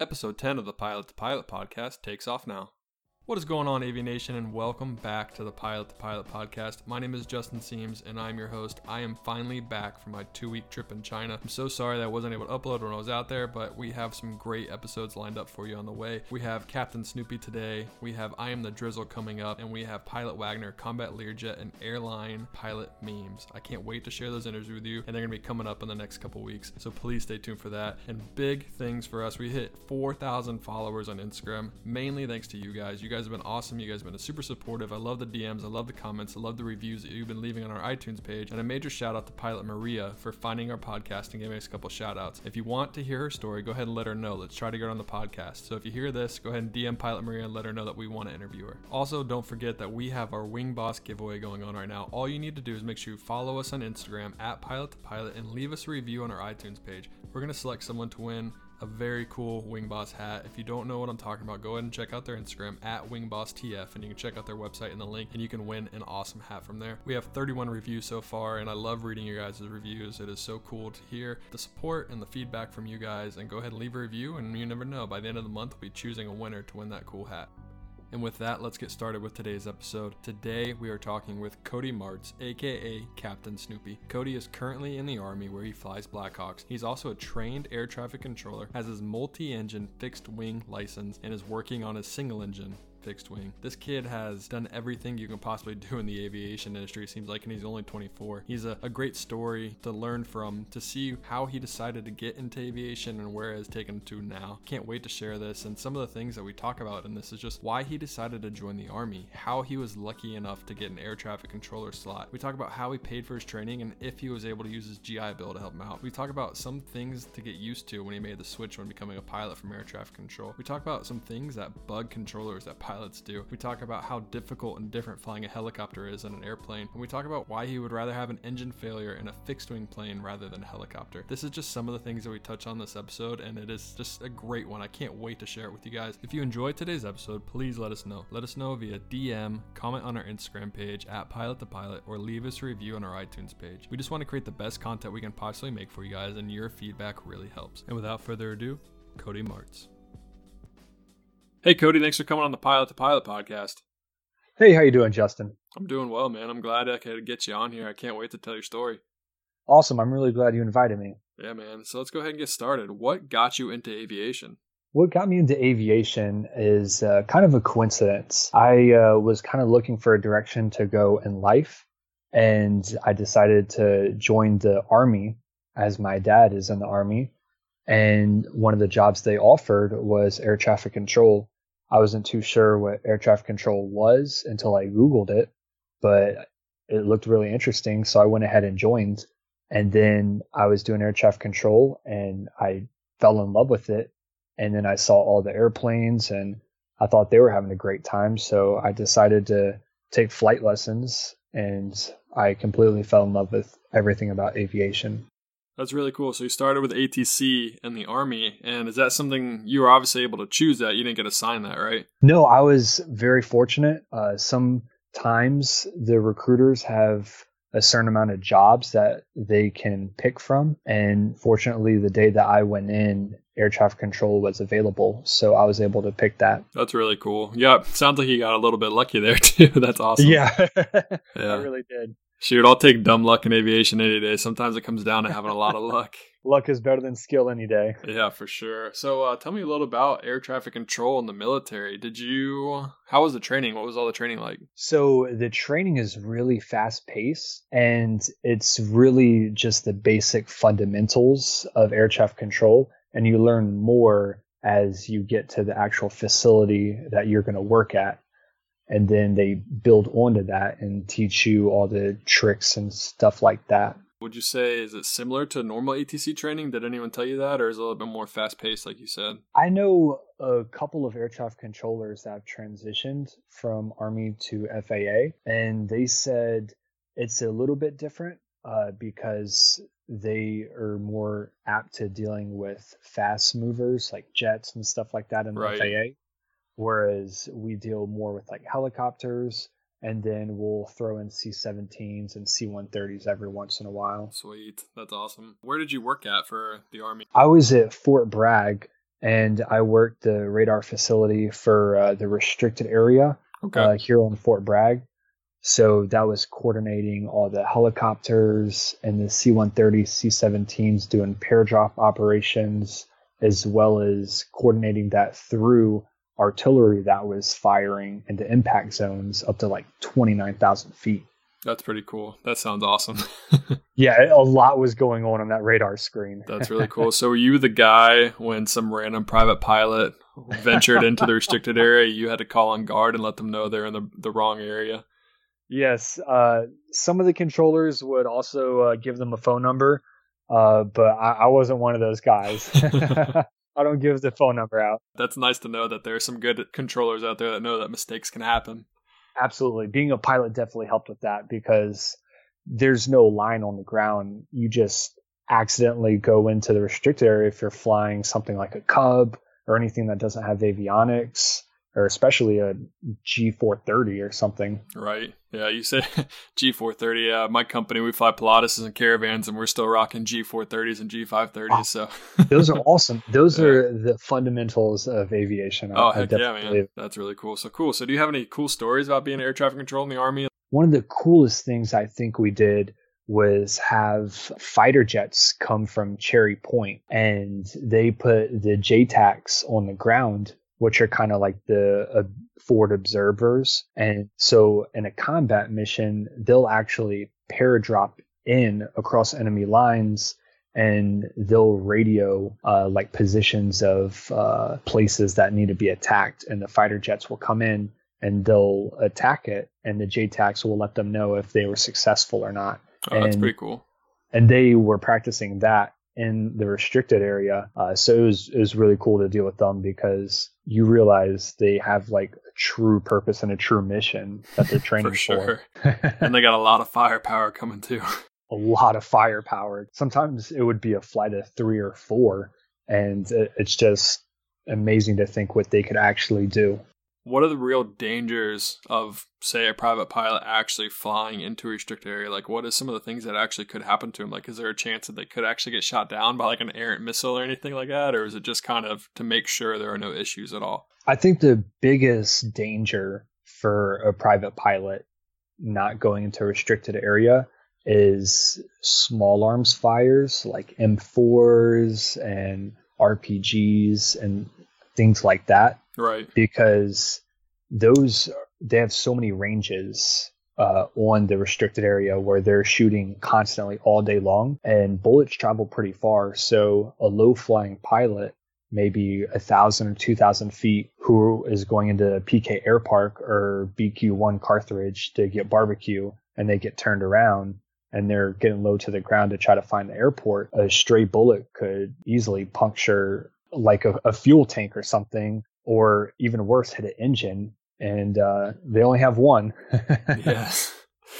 Episode 10 of the Pilot to Pilot podcast takes off now. What is going on, Aviation, and welcome back to the Pilot to Pilot podcast. My name is Justin Siems, and I'm your host. I am finally back from my two week trip in China. I'm so sorry that I wasn't able to upload when I was out there, but we have some great episodes lined up for you on the way. We have Captain Snoopy today, we have I Am the Drizzle coming up, and we have Pilot Wagner, Combat Learjet, and Airline Pilot Memes. I can't wait to share those interviews with you, and they're going to be coming up in the next couple weeks, so please stay tuned for that. And big things for us we hit 4,000 followers on Instagram, mainly thanks to you guys. You guys guys have been awesome. You guys have been super supportive. I love the DMs. I love the comments. I love the reviews that you've been leaving on our iTunes page. And a major shout out to Pilot Maria for finding our podcast and giving us a couple shout outs. If you want to hear her story, go ahead and let her know. Let's try to get on the podcast. So if you hear this, go ahead and DM Pilot Maria and let her know that we want to interview her. Also, don't forget that we have our Wing Boss giveaway going on right now. All you need to do is make sure you follow us on Instagram at Pilot to Pilot and leave us a review on our iTunes page. We're going to select someone to win a very cool Wing Boss hat. If you don't know what I'm talking about, go ahead and check out their Instagram at WingBossTF and you can check out their website in the link and you can win an awesome hat from there. We have 31 reviews so far and I love reading your guys' reviews. It is so cool to hear the support and the feedback from you guys and go ahead and leave a review and you never know, by the end of the month we'll be choosing a winner to win that cool hat. And with that, let's get started with today's episode. Today, we are talking with Cody Martz, aka Captain Snoopy. Cody is currently in the Army where he flies Blackhawks. He's also a trained air traffic controller, has his multi engine fixed wing license, and is working on his single engine fixed wing. This kid has done everything you can possibly do in the aviation industry, it seems like, and he's only 24. He's a, a great story to learn from, to see how he decided to get into aviation and where it has taken to now. Can't wait to share this. And some of the things that we talk about in this is just why he decided to join the Army, how he was lucky enough to get an air traffic controller slot. We talk about how he paid for his training and if he was able to use his GI Bill to help him out. We talk about some things to get used to when he made the switch when becoming a pilot from air traffic control. We talk about some things that bug controllers that pilots do. We talk about how difficult and different flying a helicopter is in an airplane. And we talk about why he would rather have an engine failure in a fixed wing plane rather than a helicopter. This is just some of the things that we touch on this episode, and it is just a great one. I can't wait to share it with you guys. If you enjoyed today's episode, please let us know. Let us know via DM, comment on our Instagram page at Pilot to Pilot, or leave us a review on our iTunes page. We just want to create the best content we can possibly make for you guys, and your feedback really helps. And without further ado, Cody Martz. Hey, Cody, thanks for coming on the Pilot to Pilot podcast. Hey, how you doing, Justin? I'm doing well, man. I'm glad I could get you on here. I can't wait to tell your story. Awesome. I'm really glad you invited me. Yeah, man. So let's go ahead and get started. What got you into aviation? What got me into aviation is uh, kind of a coincidence. I uh, was kind of looking for a direction to go in life, and I decided to join the Army as my dad is in the Army. And one of the jobs they offered was air traffic control. I wasn't too sure what air traffic control was until I Googled it, but it looked really interesting. So I went ahead and joined. And then I was doing air traffic control and I fell in love with it. And then I saw all the airplanes and I thought they were having a great time. So I decided to take flight lessons and I completely fell in love with everything about aviation. That's really cool. So you started with ATC in the Army, and is that something you were obviously able to choose that? You didn't get assigned that, right? No, I was very fortunate. Uh, sometimes the recruiters have a certain amount of jobs that they can pick from. And fortunately, the day that I went in, air traffic control was available. So I was able to pick that. That's really cool. Yeah, sounds like you got a little bit lucky there, too. That's awesome. Yeah. yeah. I really did. Shoot, I'll take dumb luck in aviation any day. Sometimes it comes down to having a lot of luck. luck is better than skill any day. Yeah, for sure. So, uh, tell me a little about air traffic control in the military. Did you? How was the training? What was all the training like? So the training is really fast paced, and it's really just the basic fundamentals of air traffic control, and you learn more as you get to the actual facility that you're going to work at and then they build onto that and teach you all the tricks and stuff like that. Would you say is it similar to normal ATC training? Did anyone tell you that, or is it a little bit more fast paced, like you said? I know a couple of air traffic controllers that have transitioned from Army to FAA, and they said it's a little bit different uh, because they are more apt to dealing with fast movers like jets and stuff like that in the right. FAA whereas we deal more with like helicopters and then we'll throw in C-17s and C-130s every once in a while. Sweet, that's awesome. Where did you work at for the army? I was at Fort Bragg, and I worked the radar facility for uh, the restricted area Okay. uh, here on Fort Bragg. So that was coordinating all the helicopters and the C 130, C 17s doing paradrop operations, as well as coordinating that through artillery that was firing into impact zones up to like 29,000 feet. That's pretty cool. That sounds awesome. Yeah, a lot was going on on that radar screen. That's really cool. So were you the guy when some random private pilot ventured into the restricted area, you had to call on guard and let them know they're in the, the wrong area? Yes, uh, some of the controllers would also uh, give them a phone number, uh, but I, I wasn't one of those guys. I don't give the phone number out. That's nice to know that there are some good controllers out there that know that mistakes can happen. Absolutely. Being a pilot definitely helped with that because there's no line on the ground. You just accidentally go into the restricted area if you're flying something like a Cub or anything that doesn't have avionics, or especially a G430 or something. Right. Yeah, you said G430. Yeah, my company, we fly Pilatus and caravans, and we're still rocking G430s and G530s. Oh, so those are awesome. Those Yeah. are the fundamentals of aviation. Oh I heck yeah, man! believe. That's really cool. So cool. So do you have any cool stories about being air traffic control in the army? One of the coolest things I think we did was have fighter jets come from Cherry Point and they put the JTACs on the ground, which are kind of like the uh, forward observers. And so in a combat mission, they'll actually paradrop in across enemy lines and they'll radio uh, like positions of uh, places that need to be attacked and the fighter jets will come in and they'll attack it and the JTACs will let them know if they were successful or not. Oh, that's pretty cool. And they were practicing that in the restricted area. Uh, so it was, it was really cool to deal with them because you realize they have like a true purpose and a true mission that they're training For sure. for. and they got a lot of firepower coming too. a lot of firepower. Sometimes it would be a flight of three or four, and it, it's just amazing to think what they could actually do. What are the real dangers of, say, a private pilot actually flying into a restricted area? Like, what is some of the things that actually could happen to him Like, is there a chance that they could actually get shot down by like an errant missile or anything like that, or is it just kind of to make sure there are no issues at all? I think the biggest danger for a private pilot not going into a restricted area is small arms fires like M4s and RPGs and things like that. Right. because those they have so many ranges uh, on the restricted area where they're shooting constantly all day long, and bullets travel pretty far. So a low flying pilot, maybe a thousand or two thousand feet, who is going into PK Air Park or BQ One Carthage to get barbecue, and they get turned around. And they're getting low to the ground to try to find the airport. A stray bullet could easily puncture like a, a fuel tank or something, or even worse, hit an engine. And uh, they only have one. yes.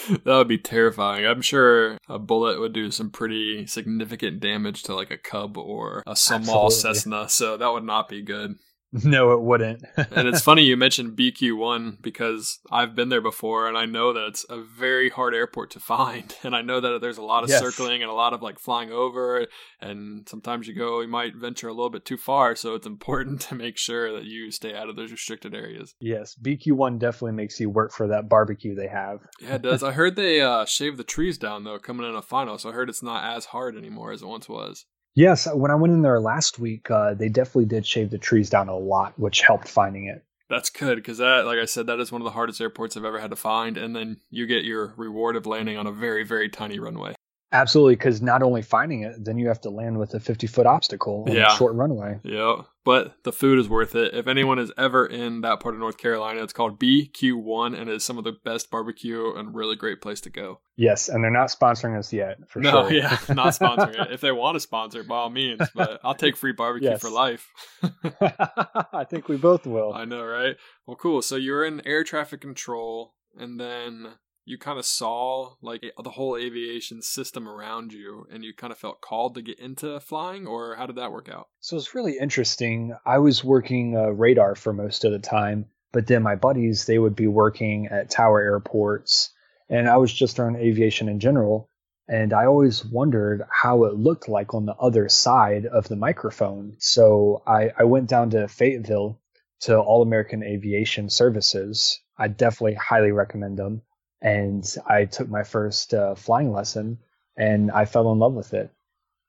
That would be terrifying. I'm sure a bullet would do some pretty significant damage to like a cub or a small. Cessna, so that would not be good. no, it wouldn't. and it's funny you mentioned BQ1 because I've been there before and I know that it's a very hard airport to find. And I know that there's a lot of Yes. circling and a lot of like flying over. And sometimes you go, you might venture a little bit too far. So it's important to make sure that you stay out of those restricted areas. yes, BQ1 definitely makes you work for that barbecue they have. Yeah, it does. I heard they uh, shaved the trees down though coming in a final. So I heard it's not as hard anymore as it once was. Yes, when I went in there last week, uh, they definitely did shave the trees down a lot, which helped finding it. That's good because that, like I said, that is one of the hardest airports I've ever had to find. And then you get your reward of landing on a very, very tiny runway. Absolutely, because not only finding it, then you have to land with a 50 foot obstacle on Yeah. a short runway. Yeah, but the food is worth it. If anyone is ever in that part of North Carolina, it's called BQ1 and it's some of the best barbecue and really great place to go. Yes, and they're not sponsoring us yet, for no, sure. yeah, not sponsoring it. If they want to sponsor, by all means, but I'll take free barbecue Yes. for life. I think we both will. I know, right? Well, cool. So you're in air traffic control, and then you kind of saw like the whole aviation system around you, and you kind of felt called to get into flying, or how did that work out? So it's really interesting. I was working uh, radar for most of the time, but then my buddies they would be working at tower airports, and I was just around aviation in general. and I always wondered how it looked like on the other side of the microphone. So I, I went down to Fayetteville to All American Aviation Services. I definitely highly recommend them. And I took my first uh, flying lesson and I fell in love with it.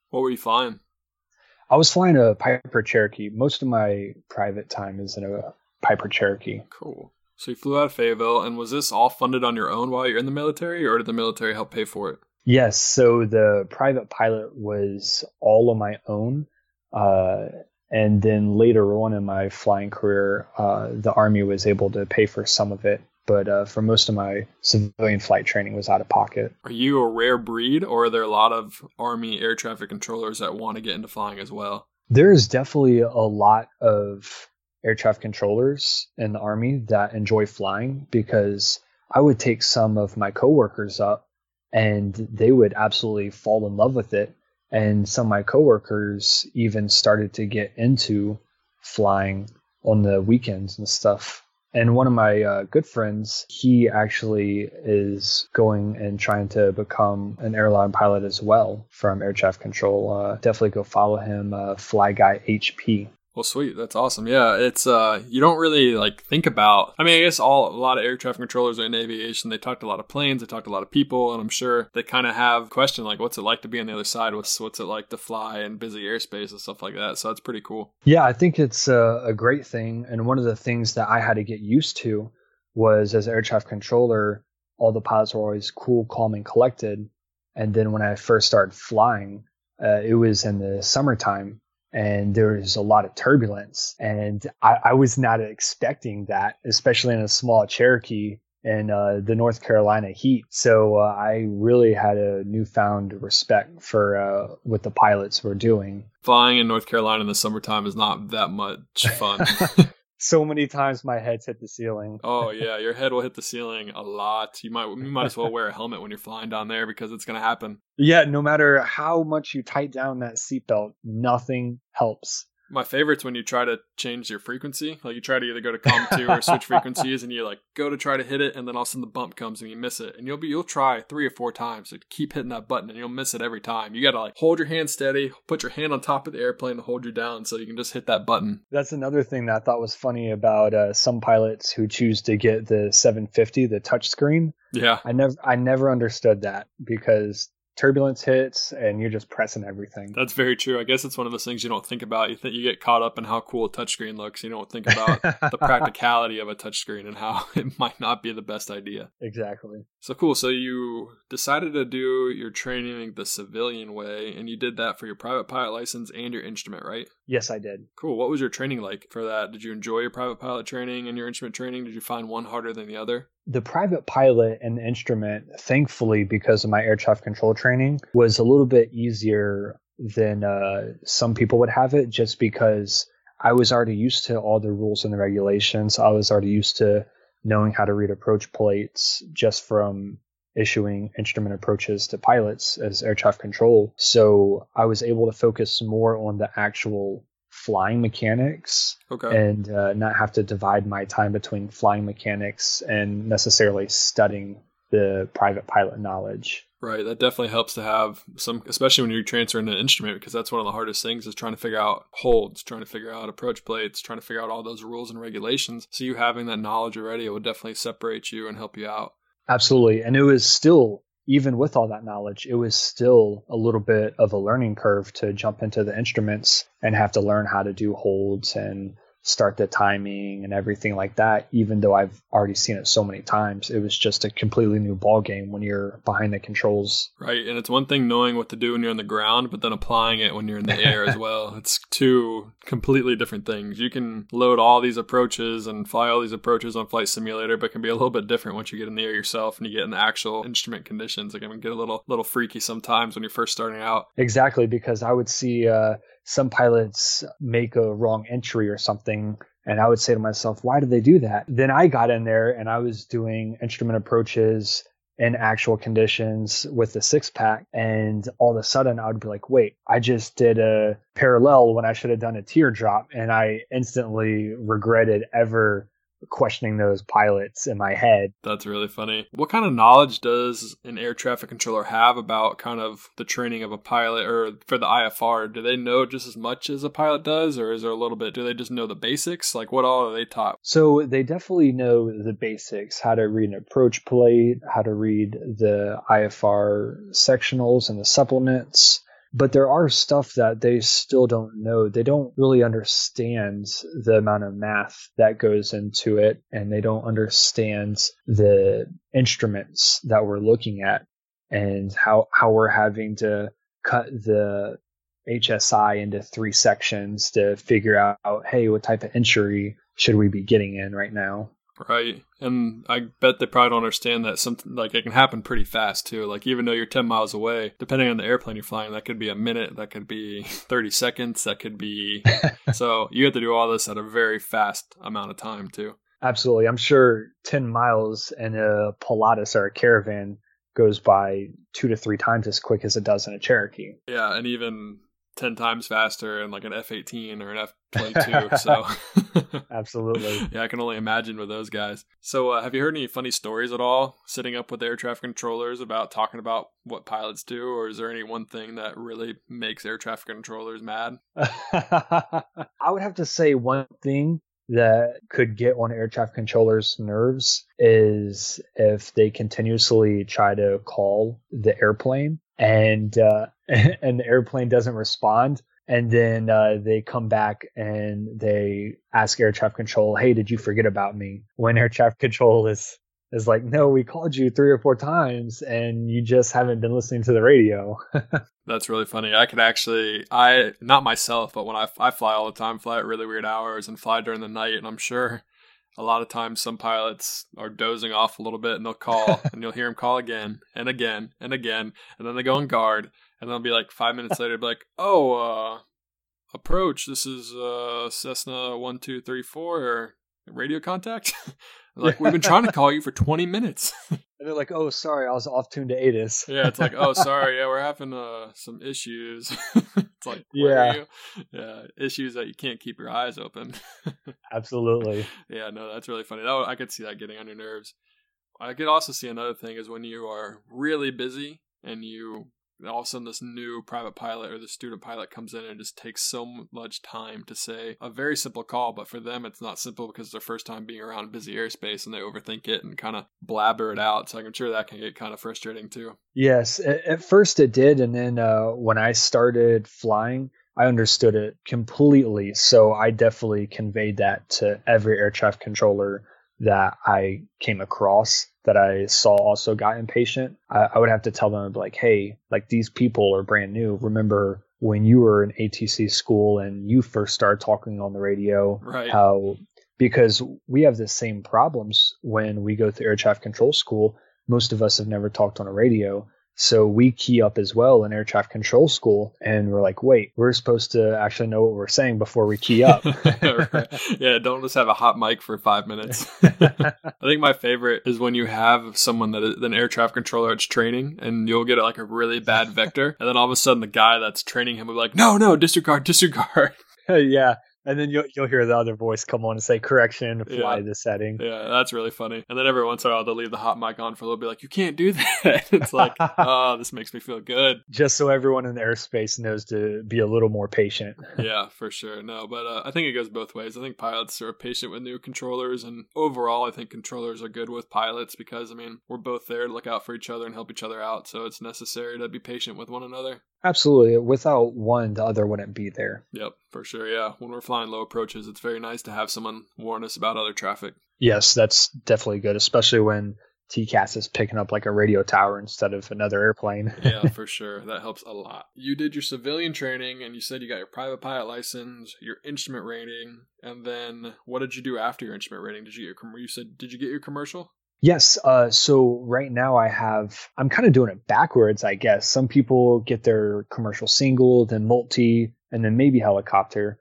What were you flying? I was flying a Piper Cherokee. Most of my private time is in a Piper Cherokee. Cool. So you flew out of Fayetteville, and was this all funded on your own while you're in the military, or did the military help pay for it? Yes. So the private pilot was all on my own. Uh, and then later on in my flying career, uh, the Army was able to pay for some of it. But uh, for most of my civilian flight training was out of pocket. Are you a rare breed, or are there a lot of Army air traffic controllers that want to get into flying as well? There's definitely a lot of air traffic controllers in the Army that enjoy flying because I would take some of my coworkers up and they would absolutely fall in love with it. And some of my coworkers even started to get into flying on the weekends and stuff. And one of my uh, good friends, he actually is going and trying to become an airline pilot as well from air traffic control. Uh, definitely go follow him, uh, Fly Guy HP. Well, sweet. That's awesome. Yeah, it's uh, you don't really like think about. I mean, I guess all a lot of air traffic controllers in aviation. They talk to a lot of planes. They talk to a lot of people, and I'm sure they kind of have question like, what's it like to be on the other side? What's what's it like to fly in busy airspace and stuff like that? So that's pretty cool. Yeah, I think it's a, a great thing, and one of the things that I had to get used to was as air traffic controller, all the pilots were always cool, calm, and collected. And then when I first started flying, uh, it was in the summertime and there was a lot of turbulence. And I, I was not expecting that, especially in a small Cherokee in uh, the North Carolina heat. So uh, I really had a newfound respect for uh, what the pilots were doing. Flying in North Carolina in the summertime is not that much fun. so many times my head's hit the ceiling. oh yeah, your head will hit the ceiling a lot. You might you might as well wear a helmet when you're flying down there because it's gonna happen. Yeah, no matter how much you tight down that seatbelt, nothing helps. My favorite's when you try to change your frequency. Like you try to either go to com two or switch frequencies, and you like go to try to hit it, and then all of a sudden the bump comes and you miss it. And you'll be you'll try three or four times to keep hitting that button, and you'll miss it every time. You gotta like hold your hand steady, put your hand on top of the airplane to hold you down, so you can just hit that button. That's another thing that I thought was funny about uh, some pilots who choose to get the 750, the touchscreen. Yeah, I never I never understood that because turbulence hits and you're just pressing everything. That's very true. I guess it's one of those things you don't think about. You think you get caught up in how cool a touchscreen looks. You don't think about the practicality of a touchscreen and how it might not be the best idea. Exactly. So cool. So you decided to do your training the civilian way, and you did that for your private pilot license and your instrument, right? Yes, I did. Cool. What was your training like for that? Did you enjoy your private pilot training and your instrument training? Did you find one harder than the other? the private pilot and the instrument, thankfully, because of my air traffic control training, was a little bit easier than uh, some people would have it, just because I was already used to all the rules and the regulations. I was already used to knowing how to read approach plates just from issuing instrument approaches to pilots as air traffic control. So I was able to focus more on the actual flying mechanics okay. and uh, not have to divide my time between flying mechanics and necessarily studying the private pilot knowledge. Right, that definitely helps to have some, especially when you're transferring an instrument, because that's one of the hardest things is trying to figure out holds, trying to figure out approach plates, trying to figure out all those rules and regulations. So you having that knowledge already, it would definitely separate you and help you out. Absolutely, and it was still even with all that knowledge, it was still a little bit of a learning curve to jump into the instruments and have to learn how to do holds and start the timing and everything like that even though i've already seen it so many times it was just a completely new ball game when you're behind the controls. Right and it's one thing knowing what to do when you're on the ground but then applying it when you're in the air as well. It's two completely different things. You can load all these approaches and fly all these approaches on flight simulator but can be a little bit different once you get in the air yourself and you get in the actual instrument conditions. It can get a little little freaky sometimes when you're first starting out. Exactly because i would see uh some pilots make a wrong entry or something and I would say to myself, why did they do that? Then I got in there and I was doing instrument approaches in actual conditions with the six pack. And all of a sudden I would be like, wait, I just did a parallel when I should have done a teardrop. And I instantly regretted ever questioning those pilots in my head. That's really funny. What kind of knowledge does an air traffic controller have about kind of the training of a pilot or for the IFR? Do they know just as much as a pilot does, or is there a little bit? Do they just know the basics? Like, what all are they taught? So they definitely know the basics how to read an approach plate, how to read the IFR sectionals and the supplements but there are stuff that they still don't know. They don't really understand the amount of math that goes into it, and they don't understand the instruments that we're looking at and how how we're having to cut the HSI into three sections to figure out, hey, what type of entry should we be getting in right now? Right. And I bet they probably don't understand that something like it can happen pretty fast too. Like even though you're 10 miles away, depending on the airplane you're flying, that could be a minute, that could be 30 seconds, that could be. so you have to do all this at a very fast amount of time too. Absolutely. I'm sure 10 miles in a Pilatus or a caravan goes by two to three times as quick as it does in a Cherokee. Yeah. And even 10 times faster and like an F 18 or an F 22. so, absolutely. Yeah, I can only imagine with those guys. So, uh, have you heard any funny stories at all sitting up with air traffic controllers about talking about what pilots do? Or is there any one thing that really makes air traffic controllers mad? I would have to say one thing that could get on air traffic controllers' nerves is if they continuously try to call the airplane and uh, and the airplane doesn't respond. And then uh, they come back and they ask air traffic control hey did you forget about me? When air traffic control is is like no we called you three or four times and you just haven't been listening to the radio. That's really funny. I could actually i not myself but when I, I fly all the time fly at really weird hours and fly during the night. And i'm sure a lot of times some pilots are dozing off a little bit and they'll call and you'll hear them call again and again and again. And then they go on guard and they'll be like five minutes later be like oh uh approach. This is uh cessna 1234 radio contact? Like we've been trying to call you for 20 minutes. And they're like oh sorry i was off tuned to ATIS. Yeah it's like oh sorry yeah we're having uh some issues. It's like yeah. yeah issues that you can't keep your eyes open. Absolutely. Yeah no that's really funny. That, i could see that getting on your nerves. I could also see another thing is when you are really busy and you all of a sudden this new private pilot or the student pilot comes in and just takes so much time to say a very simple call but for them it's not simple because it's their first time being around busy airspace and they overthink it and kind of blabber it out. So i'm sure that can get kind of frustrating too. Yes at first it did and then uh, when i started flying I understood it completely. So I definitely conveyed that to every air traffic controller that I came across that I saw also got impatient, I, I would have to tell them like, hey, like these people are brand new. Remember when you were in ATC school and you first started talking on the radio, right. how because we have the same problems when we go through air traffic control school. Most of us have never talked on a radio. So we key up as well in air traffic control school, and we're like, wait, we're supposed to actually know what we're saying before we key up. Yeah, don't just have a hot mic for five minutes. I think my favorite is when you have someone that is an air traffic controller that's training, and you'll get like a really bad vector, and then all of a sudden the guy that's training him will be like, no, no, disregard, disregard. yeah, and then you'll you'll hear the other voice come on and say correction, apply yeah. the setting. Yeah, that's really funny. And then every once in a while they'll leave the hot mic on for a little bit, like you can't do that. it's like, oh, this makes me feel good. Just so everyone in the airspace knows to be a little more patient. yeah, for sure. No, but uh, I think it goes both ways. I think pilots are patient with new controllers, and overall, I think controllers are good with pilots because I mean we're both there to look out for each other and help each other out. So it's necessary to be patient with one another. Absolutely. Without one, the other wouldn't be there. Yep, for sure. Yeah. When we're flying low approaches, it's very nice to have someone warn us about other traffic. Yes, that's definitely good, especially when TCAS is picking up like a radio tower instead of another airplane. yeah, for sure. That helps a lot. You did your civilian training and you said you got your private pilot license, your instrument rating, and then what did you do after your instrument rating? Did you get your you said did you get your commercial? Yes. Uh, so right now I have, I'm kind of doing it backwards, I guess. Some people get their commercial single, then multi, and then maybe helicopter.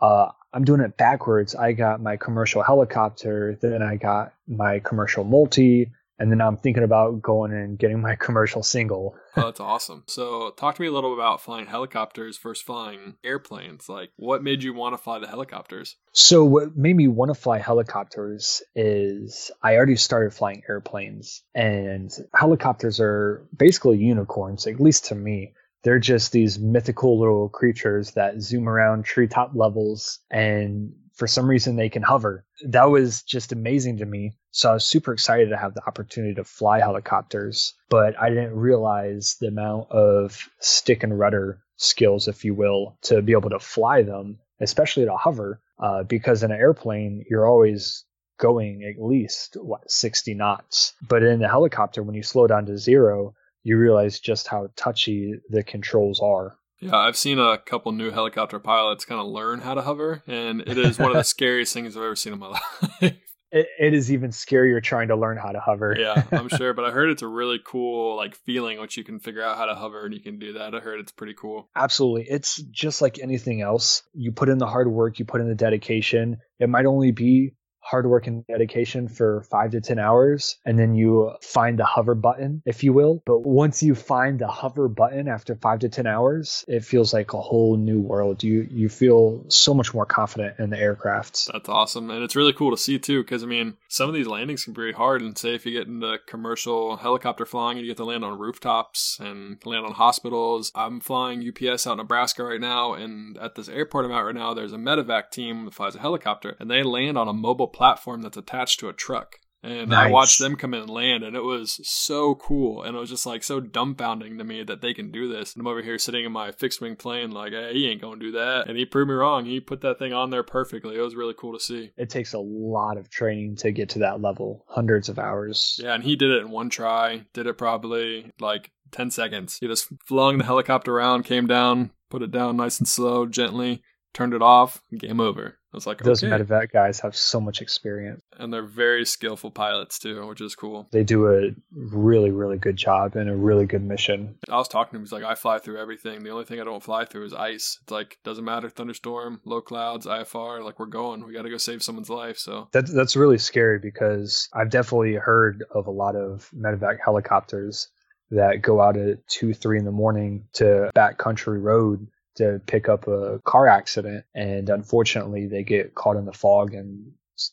Uh, I'm doing it backwards. I got my commercial helicopter, then I got my commercial multi, And then I'm thinking about going and getting my commercial single. oh, that's awesome. So, talk to me a little about flying helicopters versus flying airplanes. Like, what made you want to fly the helicopters? So, what made me want to fly helicopters is I already started flying airplanes, and helicopters are basically unicorns, at least to me they're just these mythical little creatures that zoom around treetop levels and for some reason they can hover. That was just amazing to me. So I was super excited to have the opportunity to fly helicopters, but I didn't realize the amount of stick and rudder skills, if you will, to be able to fly them, especially to hover, uh, because in an airplane, you're always going at least what 60 knots but in the helicopter when you slow down to zero you realize just how touchy the controls are. Yeah, I've seen a couple new helicopter pilots kind of learn how to hover, and it is one of the scariest things I've ever seen in my life. It, it is even scarier trying to learn how to hover. yeah, I'm sure, but I heard it's a really cool like feeling once you can figure out how to hover and you can do that. I heard it's pretty cool. Absolutely. It's just like anything else. You put in the hard work, you put in the dedication. It might only be hard work and dedication for five to 10 hours, and then you find the hover button, if you will. But once you find the hover button after five to 10 hours, it feels like a whole new world. You, you feel so much more confident in the aircraft. That's awesome. And it's really cool to see too, because I mean, some of these landings can be pretty hard. And say if you get into commercial helicopter flying and you get to land on rooftops and land on hospitals. I'm flying UPS out in Nebraska right now, and at this airport I'm at right now, there's a medevac team that flies a helicopter, and they land on a mobile platform that's attached to a truck. And nice. I watched them come in and land, and it was so cool. And it was just like so dumbfounding to me that they can do this. And I'm over here sitting in my fixed wing plane, like, hey, he ain't gonna do that. And he proved me wrong. He put that thing on there perfectly. It was really cool to see. It takes a lot of training to get to that level, hundreds of hours. Yeah, and he did it in one try, did it probably like 10 seconds. He just flung the helicopter around, came down, put it down nice and slow, gently, turned it off, game over. I was like, those okay. medevac guys have so much experience, and they're very skillful pilots too, which is cool. They do a really, really good job and a really good mission. I was talking to him. He's like, I fly through everything. The only thing I don't fly through is ice. It's like doesn't matter thunderstorm, low clouds, IFR. Like we're going. We got to go save someone's life. So that's that's really scary because I've definitely heard of a lot of medevac helicopters that go out at two, three in the morning to backcountry road to pick up a car accident and unfortunately they get caught in the fog and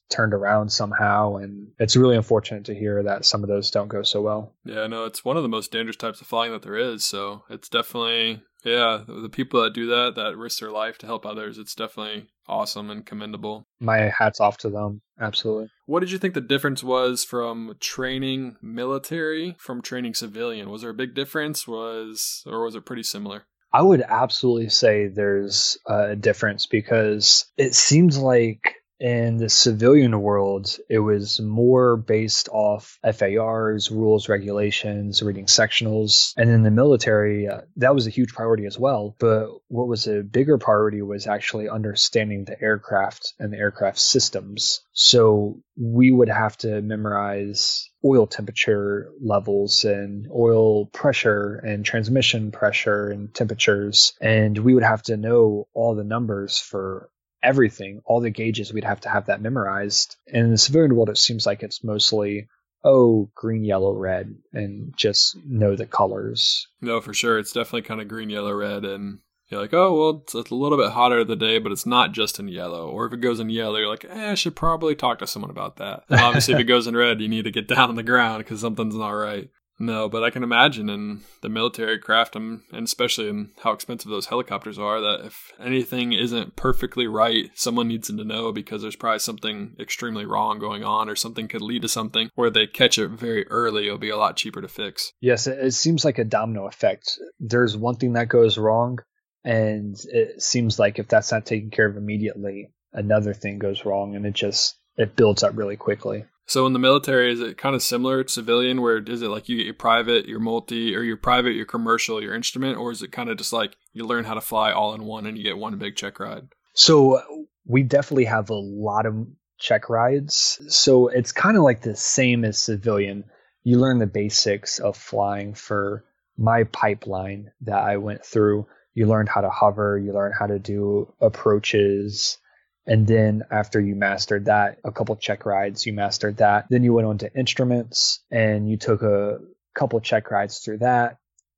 turned around somehow and it's really unfortunate to hear that some of those don't go so well. Yeah no it's one of the most dangerous types of flying that there is so it's definitely yeah the people that do that that risk their life to help others it's definitely awesome and commendable. My hats off to them absolutely. What did you think the difference was from training military from training civilian? Was there a big difference? Was or was it pretty similar I would absolutely say there's a difference because it seems like in the civilian world, it was more based off FARs, rules, regulations, reading sectionals. And in the military, uh, that was a huge priority as well. But what was a bigger priority was actually understanding the aircraft and the aircraft systems. So we would have to memorize oil temperature levels and oil pressure and transmission pressure and temperatures. And we would have to know all the numbers for everything, all the gauges, we'd have to have that memorized. And in the civilian world, it seems like it's mostly, oh, green, yellow, red, and just know the colors. No, for sure. It's definitely kind of green, yellow, red. And you're like, oh, well, it's, a little bit hotter of the day, but it's not just in yellow. Or if it goes in yellow, you're like, eh, I should probably talk to someone about that. And obviously, if it goes in red, you need to get down on the ground because something's not right. No, but I can imagine in the military craft, um, and especially in how expensive those helicopters are, that if anything isn't perfectly right, someone needs to know because there's probably something extremely wrong going on, or something could lead to something where they catch it very early. It'll be a lot cheaper to fix. Yes, it seems like a domino effect. There's one thing that goes wrong, and it seems like if that's not taken care of immediately, another thing goes wrong, and it just it builds up really quickly. So in the military, is it kind of similar to civilian, where is it like you get your private, your multi, or your private, your commercial, your instrument, or is it kind of just like you learn how to fly all in one and you get one big check ride? So uh, we definitely have a lot of check rides. So it's kind of like the same as civilian. You learn the basics of flying for my pipeline that I went through. You learned how to hover, you learn how to do approaches, And then after you mastered that, a couple check rides, you mastered that. Then you went on to instruments and you took a couple check rides through that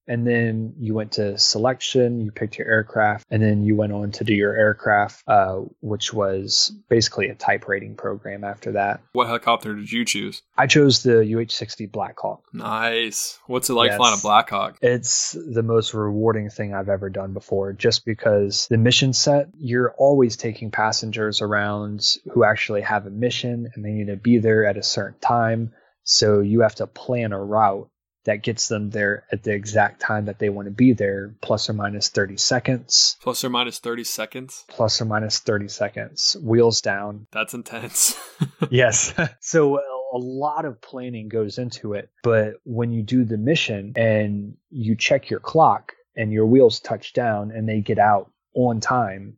and then you went to selection you picked your aircraft and then you went on to do your aircraft uh, which was basically a type rating program after that. What helicopter did you choose? I chose the uh-60 blackhawk nice. What's it like yes. flying a blackhawk it's the most rewarding thing i've ever done before just because the mission set you're always taking passengers around who actually have a mission and they need to be there at a certain time. So you have to plan a route that gets them there at the exact time that they want to be there, plus or minus 30 seconds. Plus or minus 30 seconds? Plus or minus 30 seconds. Wheels down. That's intense. yes. So uh, a lot of planning goes into it. But when you do the mission and you check your clock and your wheels touch down and they get out on time,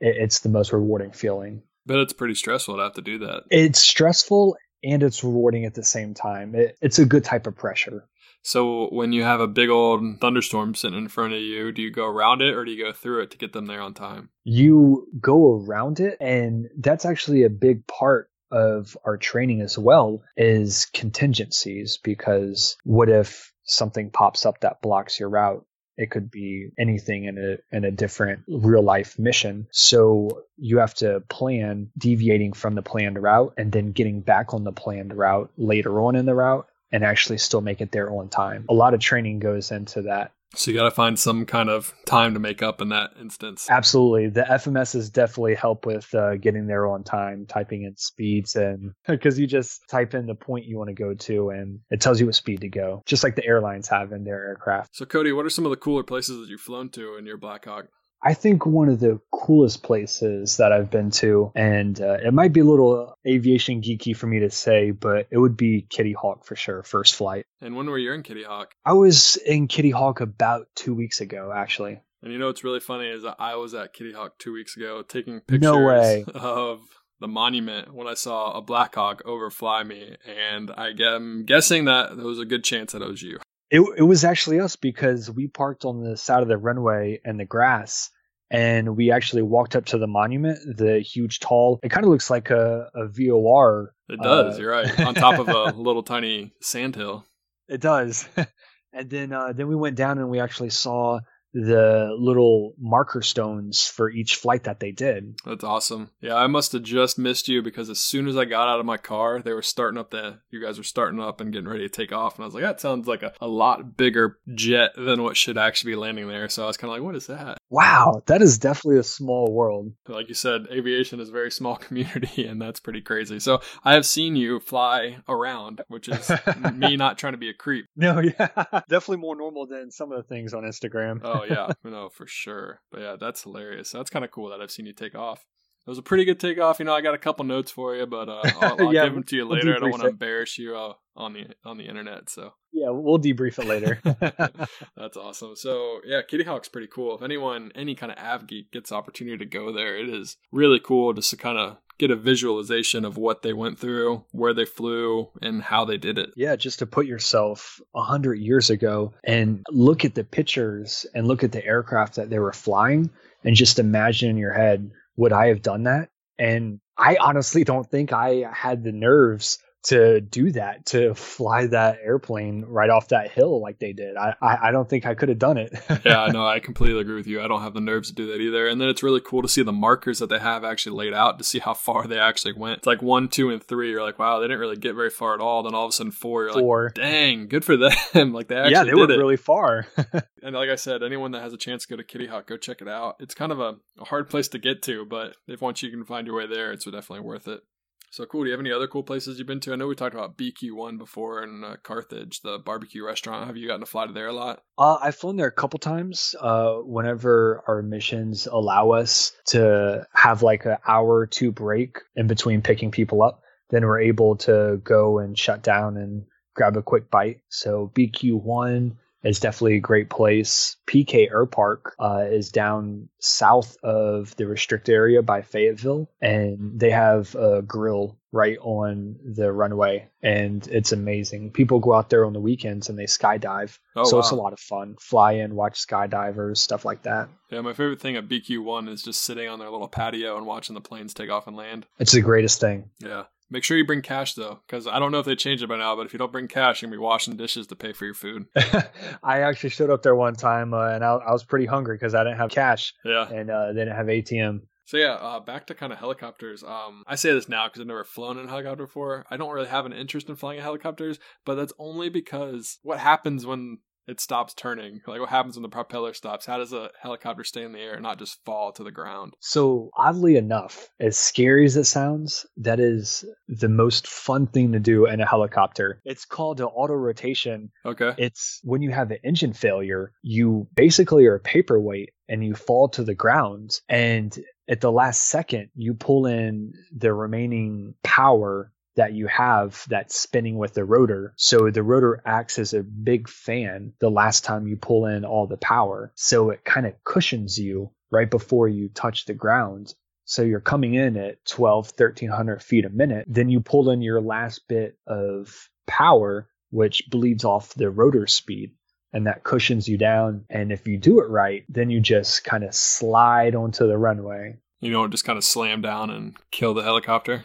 it's the most rewarding feeling. But it's pretty stressful to have to do that. It's stressful and it's rewarding at the same time. It, it's a good type of pressure. So when you have a big old thunderstorm sitting in front of you, do you go around it or do you go through it to get them there on time? You go around it and that's actually a big part of our training as well is contingencies because what if something pops up that blocks your route? It could be anything in a in a different real life mission. So you have to plan deviating from the planned route and then getting back on the planned route later on in the route and actually still make it there on time. A lot of training goes into that. So you got to find some kind of time to make up in that instance. Absolutely, the FMSs definitely help with uh, getting there on time, typing in speeds, and because you just type in the point you want to go to, and it tells you what speed to go, just like the airlines have in their aircraft. So Cody, what are some of the cooler places that you've flown to in your Blackhawk? I think one of the coolest places that I've been to, and uh, it might be a little aviation geeky for me to say, but it would be Kitty Hawk for sure, first flight. And when were you in Kitty Hawk? I was in Kitty Hawk about two weeks ago, actually. And you know what's really funny is that I was at Kitty Hawk two weeks ago taking pictures no of the monument when I saw a Blackhawk overfly me, and I am guessing that there was a good chance that it was you. It, it was actually us because we parked on the side of the runway and the grass and we actually walked up to the monument, the huge tall. It kind of looks like a, a VOR. It does. Uh, you're right. On top of a little tiny sandhill. It does. and then uh, then we went down and we actually saw the little marker stones for each flight that they did. That's awesome. Yeah, I must have just missed you because as soon as I got out of my car, they were starting up the you guys were starting up and getting ready to take off. And I was like, that sounds like a, a lot bigger jet than what should actually be landing there. So I was kind of like, what is that? Wow, that is definitely a small world. Like you said, aviation is a very small community, and that's pretty crazy. So I have seen you fly around, which is me not trying to be a creep. No, yeah, definitely more normal than some of the things on Instagram. oh, yeah, no, for sure. But yeah, that's hilarious. That's kind of cool that I've seen you take off. It was a pretty good takeoff. You know, I got a couple notes for you, but uh, I'll, I'll yeah, give them to you later. We'll I don't want to embarrass you uh, on the on the internet. So yeah, we'll debrief it later. That's awesome. So yeah, Kitty Hawk's pretty cool. If anyone, any kind of av geek gets opportunity to go there, it is really cool just to kind of get a visualization of what they went through, where they flew, and how they did it. Yeah, just to put yourself a hundred years ago and look at the pictures and look at the aircraft that they were flying, and just imagine in your head would I have done that? And I honestly don't think I had the nerves to do that to fly that airplane right off that hill like they did. I I, I don't think I could have done it. yeah, no, I completely agree with you. I don't have the nerves to do that either. And then it's really cool to see the markers that they have actually laid out to see how far they actually went. It's like one, two, and three. You're like, wow, they didn't really get very far at all. Then all of a sudden four, you're four. like, dang, good for them. like they actually yeah, they went it. really far. and like I said, anyone that has a chance to go to Kitty Hawk, go check it out. It's kind of a, a hard place to get to, but if once you can find your way there, it's definitely worth it. So cool. Do you have any other cool places you've been to? I know we talked about BQ1 before in uh, Carthage, the barbecue restaurant. Have you gotten to fly to there a lot? Uh, I've flown there a couple times. Uh, whenever our missions allow us to have like an hour or two break in between picking people up, then we're able to go and shut down and grab a quick bite. So BQ1 is definitely a great place. PK Air Park uh, is down south of the restrict area by Fayetteville, and they have a grill right on the runway, and it's amazing. People go out there on the weekends and they skydive, Oh, so wow. it's a lot of fun. Fly in, watch skydivers, stuff like that. Yeah, my favorite thing at BQ1 is just sitting on their little patio and watching the planes take off and land. It's the greatest thing. Yeah. Make sure you bring cash though, because I don't know if they changed it by now, but if you don't bring cash, you're gonna be washing dishes to pay for your food. I actually showed up there one time, uh, and I, I was pretty hungry because I didn't have cash Yeah. and uh, they didn't have ATM. So yeah, uh, back to kind of helicopters. Um, I say this now because I've never flown in a helicopter before. I don't really have an interest in flying helicopters, but that's only because what happens when it stops turning? Like what happens when the propeller stops? How does a helicopter stay in the air and not just fall to the ground? So, oddly enough, as scary as it sounds, that is the most fun thing to do in a helicopter. It's called an auto rotation. Okay. It's when you have an engine failure, you basically are a paperweight and you fall to the ground. And at the last second, you pull in the remaining power that you have that's spinning with the rotor. So the rotor acts as a big fan the last time you pull in all the power. So it kind of cushions you right before you touch the ground. So you're coming in at 12, 1300 feet a minute. Then you pull in your last bit of power, which bleeds off the rotor speed and that cushions you down. And if you do it right, then you just kind of slide onto the runway. You don't just kind of slam down and kill the helicopter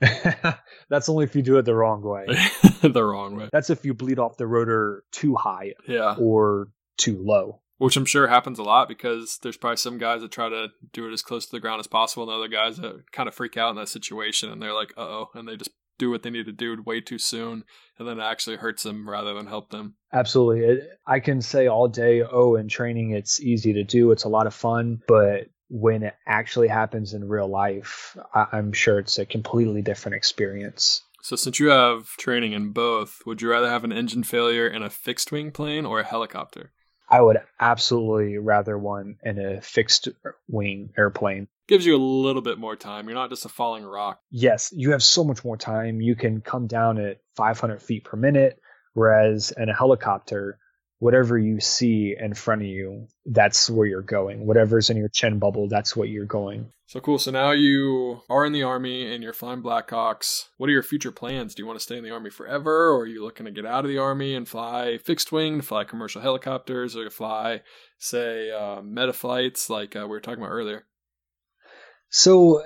That's only if you do it the wrong way. the wrong way. That's if you bleed off the rotor too high Yeah. or too low. Which I'm sure happens a lot because there's probably some guys that try to do it as close to the ground as possible, and other guys that kind of freak out in that situation and they're like, uh oh, and they just do what they need to do way too soon, and then it actually hurts them rather than help them. Absolutely. I can say all day, oh, in training, it's easy to do, it's a lot of fun. But when it actually happens in real life, I, I'm sure it's a completely different experience. So, since you have training in both, would you rather have an engine failure in a fixed wing plane or a helicopter? I would absolutely rather one in a fixed wing airplane. Gives you a little bit more time. You're not just a falling rock. Yes, you have so much more time. You can come down at 500 feet per minute, whereas in a helicopter, whatever you see in front of you, that's where you're going. Whatever's in your chin bubble, that's what you're going. So cool. So now you are in the army and you're flying Blackhawks. What are your future plans? Do you want to stay in the army forever, or are you looking to get out of the army and fly fixed wing, fly commercial helicopters, or fly, say, uh, meta flights like uh, we were talking about earlier? So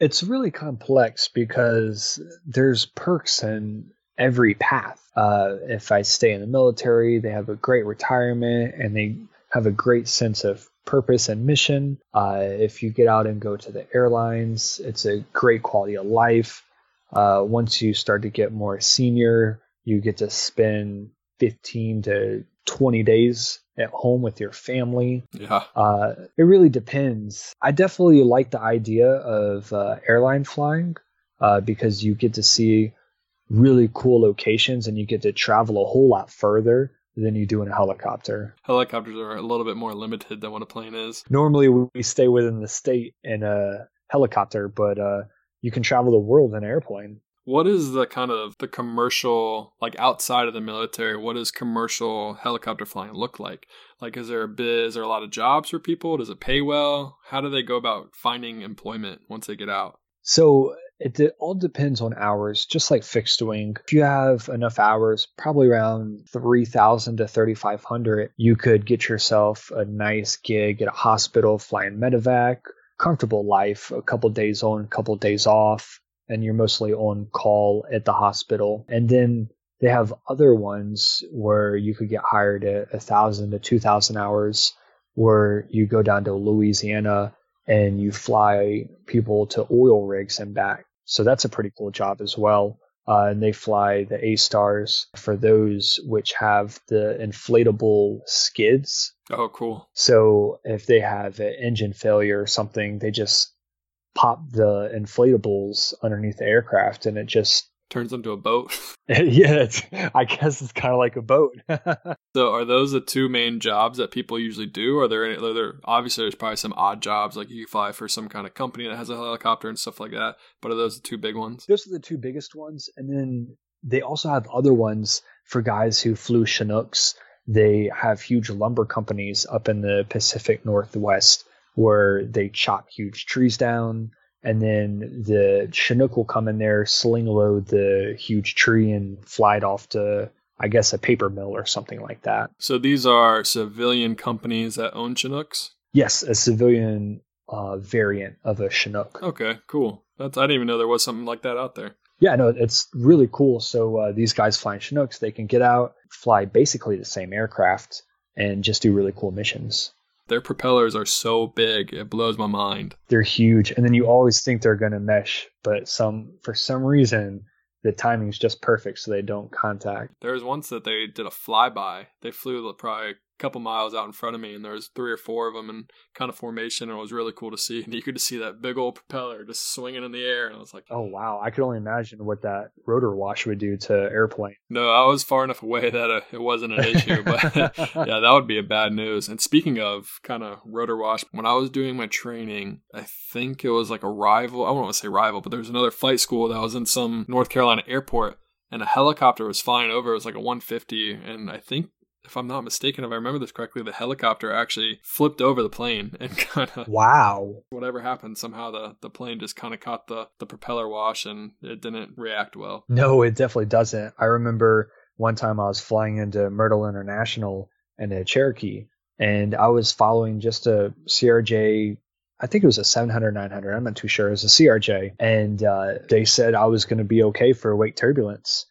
it's really complex because there's perks in every path. Uh, if I stay in the military, they have a great retirement and they have a great sense of purpose and mission. Uh, if you get out and go to the airlines, it's a great quality of life. Uh, once you start to get more senior, you get to spend 15 to 20 days at home with your family. Yeah. Uh, it really depends. I definitely like the idea of uh, airline flying uh, because you get to see really cool locations and you get to travel a whole lot further than you do in a helicopter. Helicopters are a little bit more limited than what a plane is. Normally, we stay within the state in a helicopter, but uh, you can travel the world in an airplane. What is the kind of the commercial like outside of the military? What does commercial helicopter flying look like? Like, is there a bit? Is there a lot of jobs for people? Does it pay well? How do they go about finding employment once they get out? So it de- all depends on hours, just like fixed wing. If you have enough hours, probably around 3,000 to 3,500, you could get yourself a nice gig at a hospital flying medevac, comfortable life, a couple days on, a couple days off, and you're mostly on call at the hospital. And then they have other ones where you could get hired at 1,000 to 2,000 hours, where you go down to Louisiana and you fly people to oil rigs and back. So that's a pretty cool job as well. Uh, and they fly the AStars for those which have the inflatable skids. Oh, cool. So if they have an engine failure or something, they just pop the inflatables underneath the aircraft and it just Turns into a boat. yeah, it's, I guess it's kind of like a boat. so, are those the two main jobs that people usually do? Are there any? Are there obviously there's probably some odd jobs like you fly for some kind of company that has a helicopter and stuff like that. But are those the two big ones? Those are the two biggest ones, and then they also have other ones for guys who flew Chinooks they have huge lumber companies up in the Pacific Northwest where they chop huge trees down and then the Chinook will come in there, sling load the huge tree, and fly it off to, I guess, a paper mill or something like that. So these are civilian companies that own Chinooks? Yes, a civilian uh, variant of a Chinook. Okay, cool. That's I didn't even know there was something like that out there. Yeah, no, it's really cool. So uh, these guys flying Chinooks, they can get out, fly basically the same aircraft, and just do really cool missions. Their propellers are so big, it blows my mind. They're huge, and then you always think they're going to mesh, but some for some reason the timing's just perfect, so they don't contact. There was once that they did a flyby. They flew the probably couple miles out in front of me, and there was three or four of them in kind of formation, and it was really cool to see. And you could see that big old propeller just swinging in the air, and I was like, "Oh wow!" I could only imagine what that rotor wash would do to airplane. No, I was far enough away that uh, it wasn't an issue, but yeah, that would be a bad news. And speaking of kind of rotor wash, when I was doing my training, I think it was like a rival. I don't want to say rival, but there was another flight school that was in some North Carolina airport and a helicopter was flying over. It was like a 150, and I think if I'm not mistaken, if I remember this correctly, the helicopter actually flipped over the plane and kind of wow. Whatever happened, somehow the the plane just kind of caught the the propeller wash and it didn't react well. No, it definitely doesn't. I remember one time I was flying into Myrtle International in a Cherokee, and I was following just a CRJ. I think it was a 700, 900. I'm not too sure. It was a CRJ. And uh, they said I was going to be okay for wake turbulence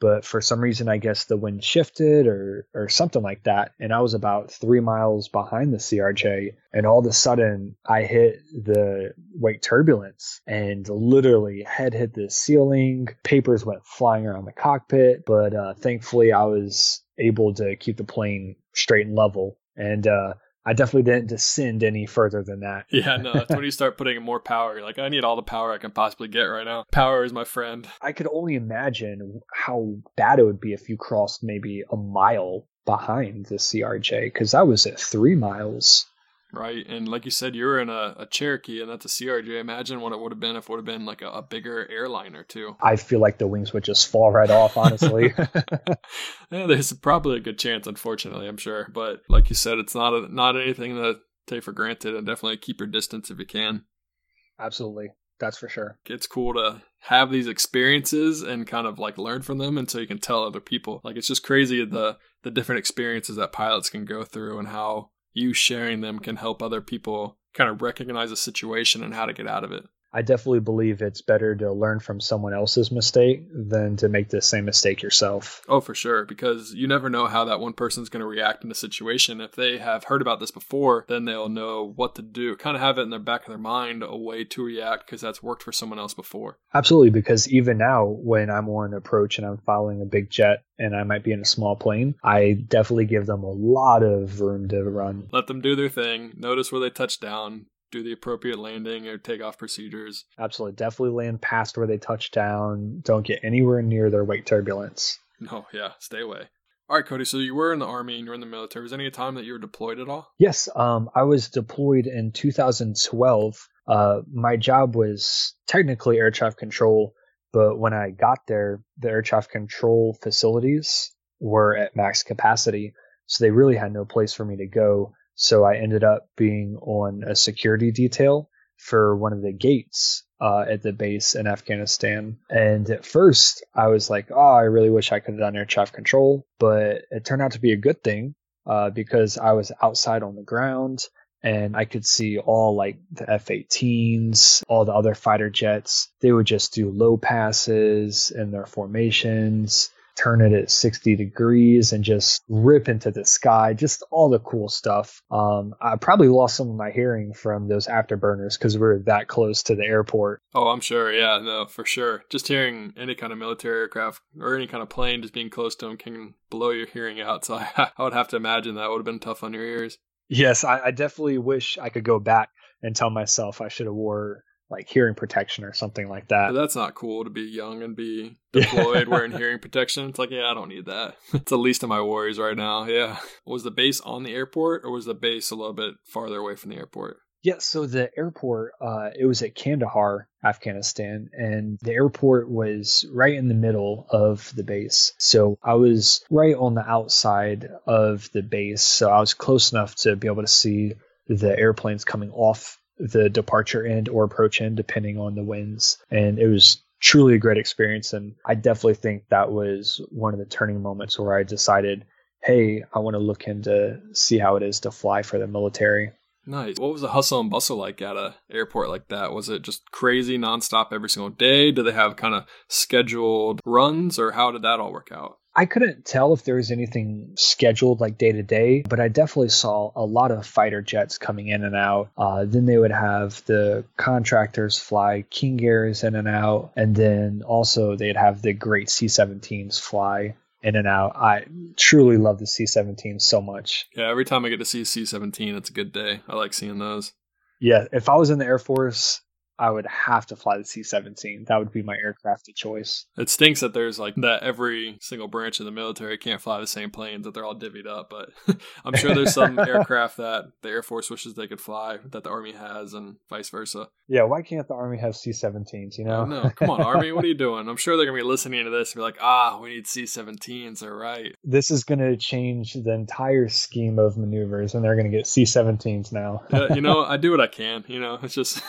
but for some reason I guess the wind shifted or or something like that and I was about 3 miles behind the CRJ and all of a sudden I hit the wake turbulence and literally head hit the ceiling papers went flying around the cockpit but uh, thankfully I was able to keep the plane straight and level and uh, I definitely didn't descend any further than that. Yeah, no, that's when you start putting in more power. You're like, I need all the power I can possibly get right now. Power is my friend. I could only imagine how bad it would be if you crossed maybe a mile behind the CRJ because I was at three miles right? And like you said, you were in a, a, Cherokee, and that's a CRJ. Imagine what it would have been if it would have been like a, a, bigger airliner too. I feel like the wings would just fall right off, honestly. yeah, there's probably a good chance, unfortunately, I'm sure. But like you said, it's not a, not anything to take for granted, and definitely keep your distance if you can. Absolutely. That's for sure. It's cool to have these experiences and kind of like learn from them and so you can tell other people. Like it's just crazy the the different experiences that pilots can go through and how you sharing them can help other people kind of recognize a situation and how to get out of it. I definitely believe it's better to learn from someone else's mistake than to make the same mistake yourself. Oh, for sure. Because you never know how that one person's going to react in a situation. If they have heard about this before, then they'll know what to do. Kind of have it in the back of their mind a way to react because that's worked for someone else before. Absolutely. Because even now, when I'm on approach and I'm following a big jet and I might be in a small plane, I definitely give them a lot of room to run. Let them do their thing. Notice where they touch down do the appropriate landing or takeoff procedures. Absolutely. Definitely land past where they touch down. Don't get anywhere near their wake turbulence. No, yeah, stay away. All right, Cody. So you were in the army and you were in the military. Was any time that you were deployed at all? Yes, um, I was deployed in 2012. Uh, my job was technically air traffic control, but when I got there, the air traffic control facilities were at max capacity, so they really had no place for me to go. So I ended up being on a security detail for one of the gates uh, at the base in Afghanistan. And at first, I was like, oh, I really wish I could have done air traffic control. But it turned out to be a good thing uh, because I was outside on the ground and I could see all like the F 18s, all the other fighter jets. They would just do low passes in their formations turn it at 60 degrees and just rip into the sky, just all the cool stuff. Um, I probably lost some of my hearing from those afterburners because we are that close to the airport. Oh, I'm sure. Yeah, no, for sure. Just hearing any kind of military aircraft or any kind of plane just being close to them can blow your hearing out. So I, I would have to imagine that would have been tough on your ears. Yes, I, I definitely wish I could go back and tell myself I should have wore like hearing protection or something like that. That's not cool to be young and be deployed wearing hearing protection. It's like, yeah, I don't need that. it's the least of my worries right now. Yeah. Was the base on the airport or was the base a little bit farther away from the airport? Yeah, so the airport, uh, it was at Kandahar, Afghanistan, and the airport was right in the middle of the base. So I was right on the outside of the base, so I was close enough to be able to see the airplanes coming off the departure end or approach end, depending on the winds. And it was truly a great experience. And I definitely think that was one of the turning moments where I decided, hey, I want to look into see how it is to fly for the military. Nice. What was the hustle and bustle like at a airport like that? Was it just crazy nonstop every single day? Do they have kind of scheduled runs or how did that all work out? I couldn't tell if there was anything scheduled like day to day, but I definitely saw a lot of fighter jets coming in and out. Uh, then they would have the contractors fly King Airs in and out, and then also they'd have the great C 17s fly in and out. I truly love the C 17 so much. Yeah, every time I get to see C 17, it's a good day. I like seeing those. Yeah, if I was in the Air Force, I would have to fly the C 17. That would be my aircraft of choice. It stinks that there's like that every single branch of the military can't fly the same planes, that they're all divvied up. But I'm sure there's some aircraft that the Air Force wishes they could fly that the Army has and vice versa. Yeah, why can't the Army have C 17s, you know? No, come on, Army, what are you doing? I'm sure they're going to be listening to this and be like, ah, we need C 17s. They're right. This is going to change the entire scheme of maneuvers, and they're going to get C 17s now. yeah, you know, I do what I can. You know, it's just.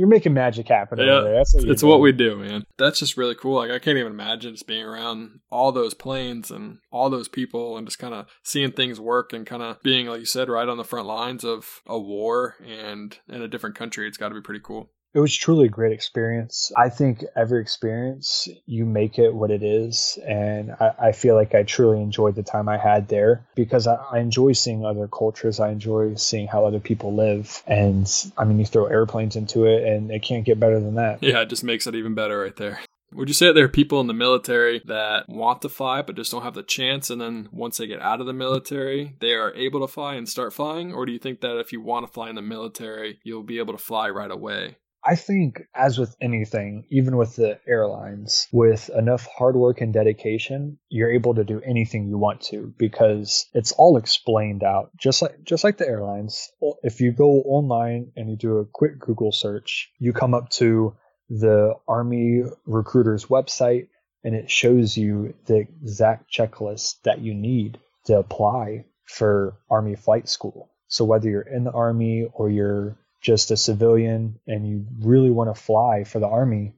You're making magic happen yeah, over there. That's what it's what we do, man. That's just really cool. Like I can't even imagine just being around all those planes and all those people and just kind of seeing things work and kind of being, like you said, right on the front lines of a war and in a different country. It's got to be pretty cool. It was truly a great experience. I think every experience, you make it what it is. And I, I feel like I truly enjoyed the time I had there because I, I, enjoy seeing other cultures. I enjoy seeing how other people live. And I mean, you throw airplanes into it and it can't get better than that. Yeah, it just makes it even better right there. Would you say that there are people in the military that want to fly but just don't have the chance, and then once they get out of the military, they are able to fly and start flying? Or do you think that if you want to fly in the military, you'll be able to fly right away? I think, as with anything, even with the airlines, with enough hard work and dedication, you're able to do anything you want to because it's all explained out. Just like just like the airlines, if you go online and you do a quick Google search, you come up to the Army recruiter's website, and it shows you the exact checklist that you need to apply for Army flight school. So whether you're in the Army or you're just a civilian and you really want to fly for the Army,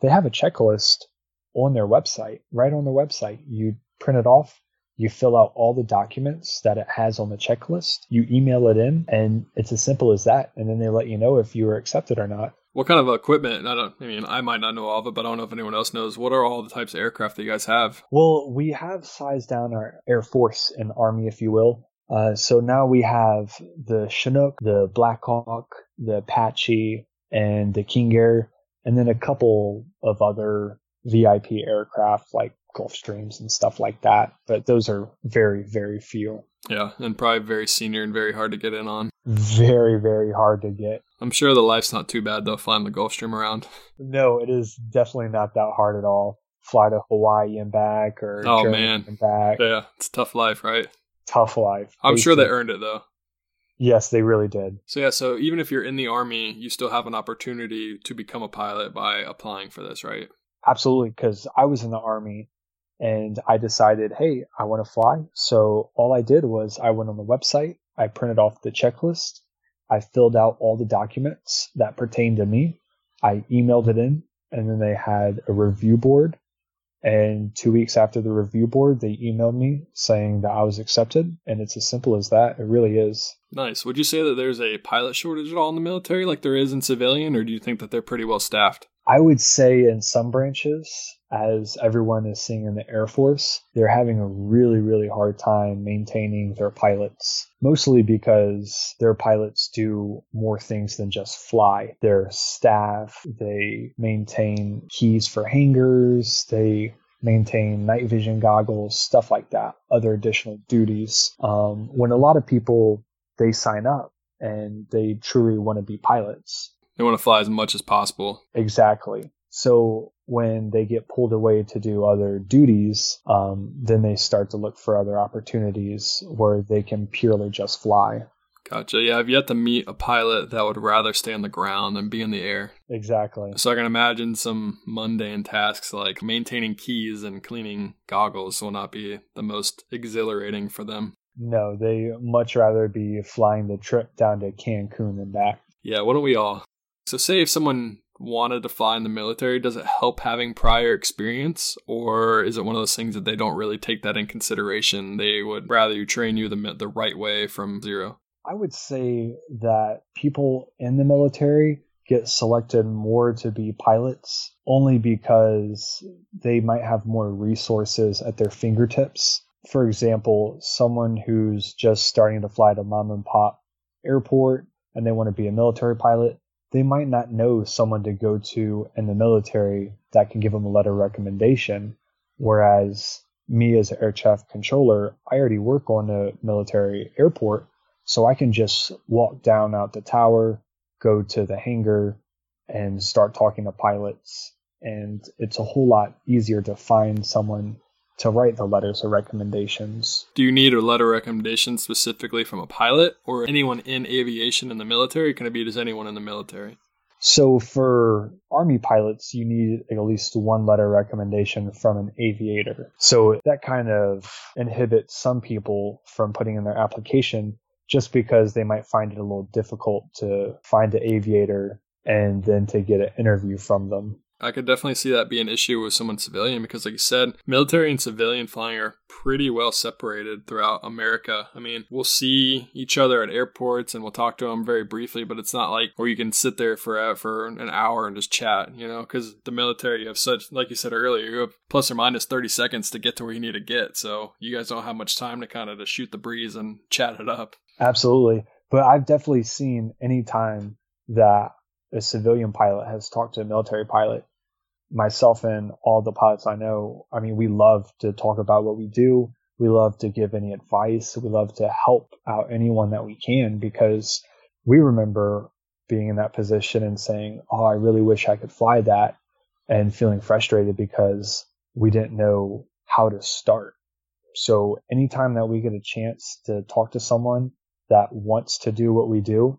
they have a checklist on their website, right on their website. You print it off, you fill out all the documents that it has on the checklist, you email it in, and it's as simple as that. And then they let you know if you were accepted or not. What kind of equipment? I don't. I mean, I might not know all of it, but I don't know if anyone else knows. What are all the types of aircraft that you guys have? Well, we have sized down our Air Force and Army, if you will. Uh, so now we have the Chinook, the Blackhawk, the Apache, and the King Air, and then a couple of other VIP aircraft like Gulfstreams and stuff like that. But those are very, very few. Yeah, and probably very senior and very hard to get in on. Very, very hard to get. I'm sure the life's not too bad though, flying the Gulfstream around. No, it is definitely not that hard at all. Fly to Hawaii and back or oh Germany man, back. Yeah, it's tough life, right? Tough life. I'm sure they earned it though. Yes, they really did. So yeah, so even if you're in the army, you still have an opportunity to become a pilot by applying for this, right? Absolutely, because I was in the army and I decided, hey, I want to fly. So all I did was I went on the website, I printed off the checklist, I filled out all the documents that pertain to me, I emailed it in, and then they had a review board and two weeks after the review board, they emailed me saying that I was accepted. And it's as simple as that. It really is. Nice. Would you say that there's a pilot shortage at all in the military like there is in civilian, or do you think that they're pretty well staffed? I would say in some branches, as everyone is seeing in the Air Force, they're having a really, really hard time maintaining their pilots. Mostly because their pilots do more things than just fly. Their staff, they maintain keys for hangars, they maintain night vision goggles, stuff like that, other additional duties. Um, when a lot of people, they sign up and they truly want to be pilots they want to fly as much as possible. Exactly. So when they get pulled away to do other duties, um, then they start to look for other opportunities where they can purely just fly. Gotcha. Yeah, I've yet to meet a pilot that would rather stay on the ground than be in the air. Exactly. So I can imagine some mundane tasks like maintaining keys and cleaning goggles will not be the most exhilarating for them. No, they much rather be flying the trip down to Cancun than back. Yeah, wouldn't we all? So, say if someone wanted to fly in the military, does it help having prior experience, or is it one of those things that they don't really take that in consideration? They would rather you train you the the right way from zero. I would say that people in the military get selected more to be pilots only because they might have more resources at their fingertips. For example, someone who's just starting to fly to mom and pop airport and they want to be a military pilot, they might not know someone to go to in the military that can give them a letter of recommendation. Whereas me as an air traffic controller, I already work on a military airport, so I can just walk down out the tower, go to the hangar, and start talking to pilots. And it's a whole lot easier to find someone to write the letters of recommendations. Do you need a letter of recommendation specifically from a pilot or anyone in aviation in the military? Can it be just anyone in the military? So for Army pilots, you need at least one letter of recommendation from an aviator. So that kind of inhibits some people from putting in their application just because they might find it a little difficult to find an aviator and then to get an interview from them. I could definitely see that be an issue with someone civilian because, like you said, military and civilian flying are pretty well separated throughout America. I mean, we'll see each other at airports and we'll talk to them very briefly, but it's not like where you can sit there for uh, for an hour and just chat, you know, because the military, you have such, like you said earlier, you have plus or minus 30 seconds to get to where you need to get. So you guys don't have much time to kind of to shoot the breeze and chat it up. Absolutely. But I've definitely seen any time that a civilian pilot has talked to a military pilot, myself and all the pilots I know, I mean, we love to talk about what we do. We love to give any advice. We love to help out anyone that we can because we remember being in that position and saying, Oh, I really wish I could fly that and feeling frustrated because we didn't know how to start. So anytime that we get a chance to talk to someone that wants to do what we do,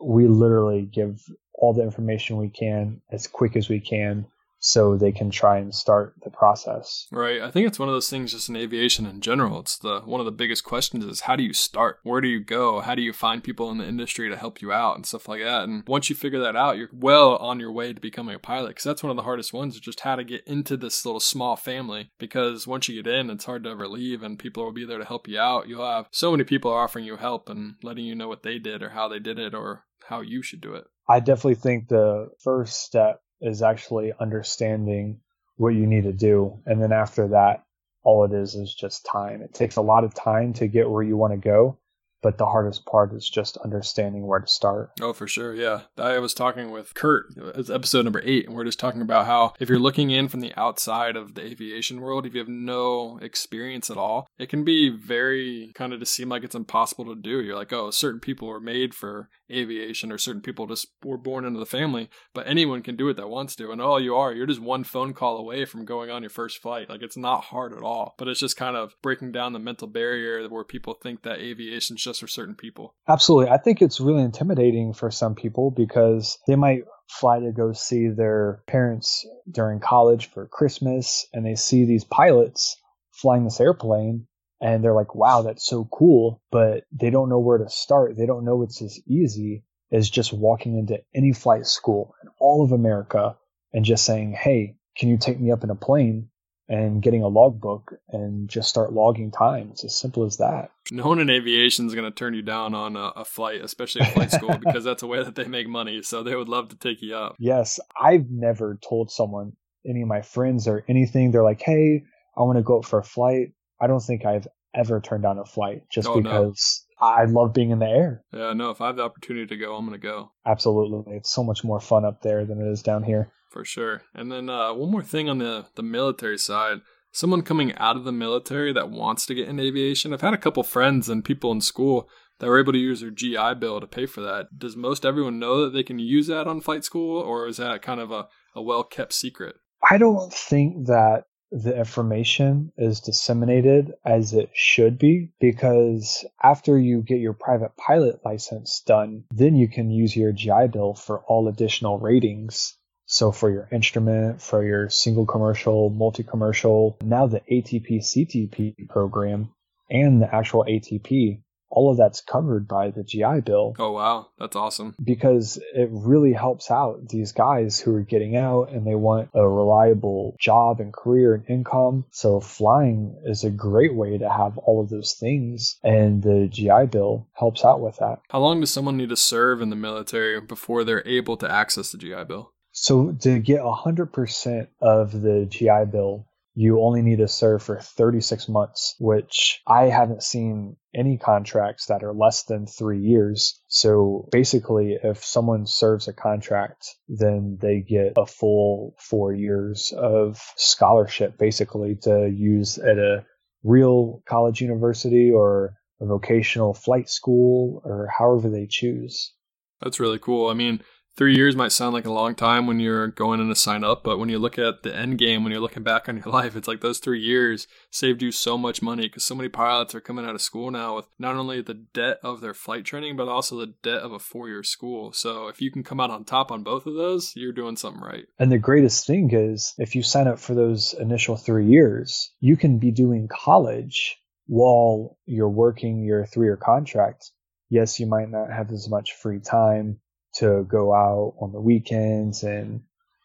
we literally give all the information we can as quick as we can so they can try and start the process. Right. I think it's one of those things just in aviation in general. It's the one of the biggest questions is how do you start? Where do you go? How do you find people in the industry to help you out and stuff like that? And once you figure that out, you're well on your way to becoming a pilot because that's one of the hardest ones is just how to get into this little small family because once you get in, it's hard to ever leave and people will be there to help you out. You'll have so many people offering you help and letting you know what they did or how they did it or how you should do it. I definitely think the first step is actually understanding what you need to do. And then after that, all it is is just time. It takes a lot of time to get where you want to go but the hardest part is just understanding where to start. Oh, for sure. Yeah. I was talking with Kurt, it's episode number eight, and we're just talking about how if you're looking in from the outside of the aviation world, if you have no experience at all, it can be very kind of just seem like it's impossible to do. You're like, oh, certain people are made for aviation, or certain people just were born into the family, but anyone can do it that wants to. And all you are, you're just one phone call away from going on your first flight. Like, it's not hard at all, but it's just kind of breaking down the mental barrier where people think that aviation's just for certain people. Absolutely. I think it's really intimidating for some people because they might fly to go see their parents during college for Christmas and they see these pilots flying this airplane and they're like, wow, that's so cool. But they don't know where to start. They don't know it's as easy as just walking into any flight school in all of America and just saying, hey, can you take me up in a plane? And getting a logbook and just start logging time. It's as simple as that. No one in aviation is going to turn you down on a, a flight, especially a flight school, because that's a way that they make money. So they would love to take you up. Yes. I've never told someone, any of my friends or anything, they're like, hey, I want to go up for a flight. I don't think I've ever turned down a flight just oh, because. No. I love being in the air. Yeah, no, if I have the opportunity to go, I'm going to go. Absolutely. It's so much more fun up there than it is down here for sure. And then uh, one more thing on the the military side. Someone coming out of the military that wants to get into aviation. I've had a couple friends and people in school that were able to use their GI Bill to pay for that. Does most everyone know that they can use that on flight school, or is that kind of a, a well kept secret? I don't think that the information is disseminated as it should be because after you get your private pilot license done, then you can use your GI Bill for all additional ratings. So for your instrument, for your single commercial, multi commercial, now the ATP CTP program and the actual ATP all of that's covered by the GI Bill. Oh, wow. That's awesome. Because it really helps out these guys who are getting out and they want a reliable job and career and income. So flying is a great way to have all of those things. And the GI Bill helps out with that. How long does someone need to serve in the military before they're able to access the GI Bill? So to get 100% of the GI Bill, you only need to serve for 36 months, which I haven't seen any contracts that are less than three years. So basically, if someone serves a contract, then they get a full four years of scholarship, basically, to use at a real college university or a vocational flight school or however they choose. That's really cool. I mean, three years might sound like a long time when you're going in to sign up, but when you look at the end game, when you're looking back on your life, it's like those three years saved you so much money because so many pilots are coming out of school now with not only the debt of their flight training, but also the debt of a four year school. So if you can come out on top on both of those, you're doing something right. And the greatest thing is if you sign up for those initial three years, you can be doing college while you're working your three year contract. Yes, you might not have as much free time to go out on the weekends and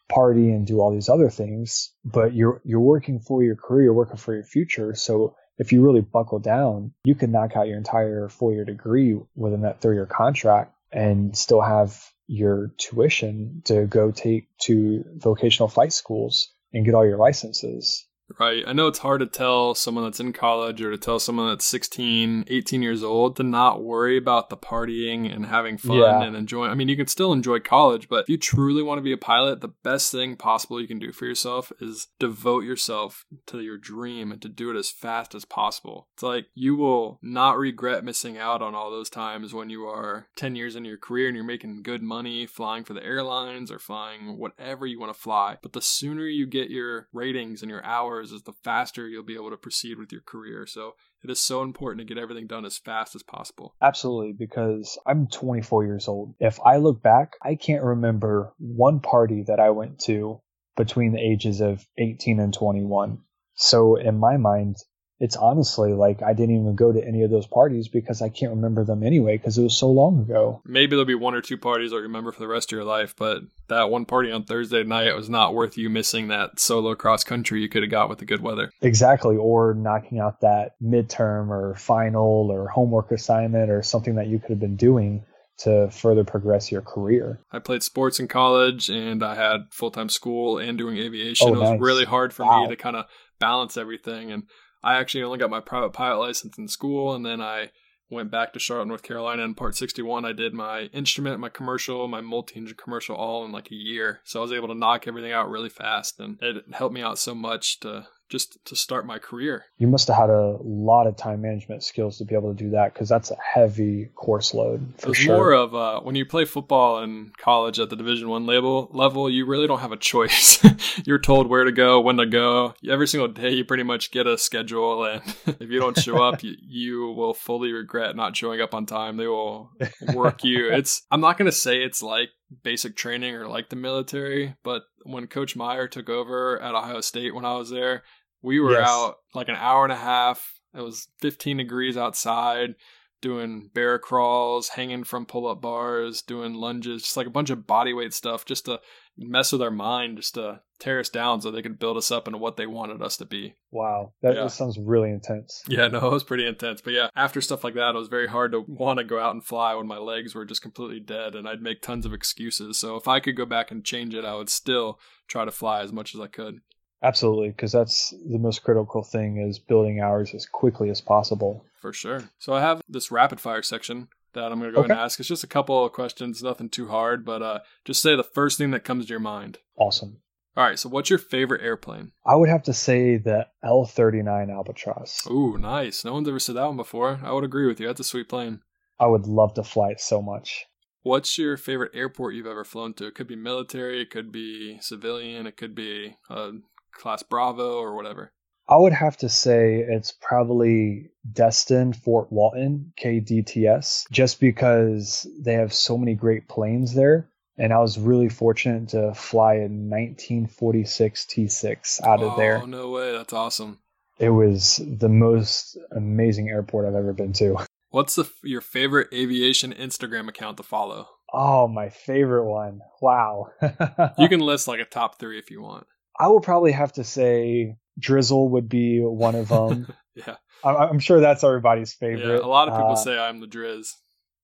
party and do all these other things, but you're you're working for your career, working for your future. So if you really buckle down, you can knock out your entire four year degree within that three year contract and still have your tuition to go take to vocational flight schools and get all your licenses. Right. I know it's hard to tell someone that's in college or to tell someone that's 16, 18 years old to not worry about the partying and having fun yeah. and enjoying. I mean, you can still enjoy college, but if you truly want to be a pilot, the best thing possible you can do for yourself is devote yourself to your dream and to do it as fast as possible. It's like you will not regret missing out on all those times when you are 10 years into your career and you're making good money flying for the airlines or flying whatever you want to fly. But the sooner you get your ratings and your hours hours is the faster you'll be able to proceed with your career. So it is so important to get everything done as fast as possible. Absolutely, because I'm 24 years old. If I look back, I can't remember one party that I went to between the ages of 18 and 21. So in my mind, it's honestly like I didn't even go to any of those parties because I can't remember them anyway because it was so long ago. Maybe there'll be one or two parties I'll remember for the rest of your life, but that one party on Thursday night was not worth you missing that solo cross country you could have got with the good weather. Exactly, or knocking out that midterm or final or homework assignment or something that you could have been doing to further progress your career. I played sports in college and I had full time school and doing aviation. Oh, it was nice. really hard for wow. me to kind of balance everything. And I actually only got my private pilot license in school, and then I went back to Charlotte, North Carolina in Part 61. I did my instrument, my commercial, my multi engine commercial all in like a year. So I was able to knock everything out really fast, and it helped me out so much to just to start my career. You must have had a lot of time management skills to be able to do that because that's a heavy course load for it's sure. More of uh, when you play football in college at the Division One level level, you really don't have a choice. You're told where to go, when to go. Every single day, you pretty much get a schedule, and if you don't show up, you, you will fully regret not showing up on time. They will work you. It's I'm not gonna say it's like basic training or like the military, but when Coach Meyer took over at Ohio State when I was there, we were yes. out like an hour and a half. It was 15 degrees outside, doing bear crawls, hanging from pull up bars, doing lunges, just like a bunch of body weight stuff just to mess with our mind, just to tear us down so they could build us up into what they wanted us to be. Wow. That, yeah. sounds really intense. Yeah, no, it was pretty intense. But yeah, after stuff like that, it was very hard to want to go out and fly when my legs were just completely dead and I'd make tons of excuses. So if I could go back and change it, I would still try to fly as much as I could. Absolutely, because that's the most critical thing is building hours as quickly as possible. For sure. So I have this rapid fire section that I'm going to go okay. and ask. It's just a couple of questions, nothing too hard, but uh, just say the first thing that comes to your mind. Awesome. All right, so what's your favorite airplane? I would have to say the L 39 Albatross. Ooh, nice. No one's ever said that one before. I would agree with you. That's a sweet plane. I would love to fly it so much. What's your favorite airport you've ever flown to? It could be military, it could be civilian, it could be a class Bravo or whatever? I would have to say it's probably Destin Fort Walton KDTS, just because they have so many great planes there. And I was really fortunate to fly a 1946 T6 out of oh, there. Oh, no way. That's awesome. It was the most amazing airport I've ever been to. What's the, your favorite aviation Instagram account to follow? Oh, my favorite one. Wow. you can list like a top three if you want. I will probably have to say Drizzle would be one of them. yeah. I'm sure that's everybody's favorite. Yeah, a lot of people uh, say I'm the Drizz.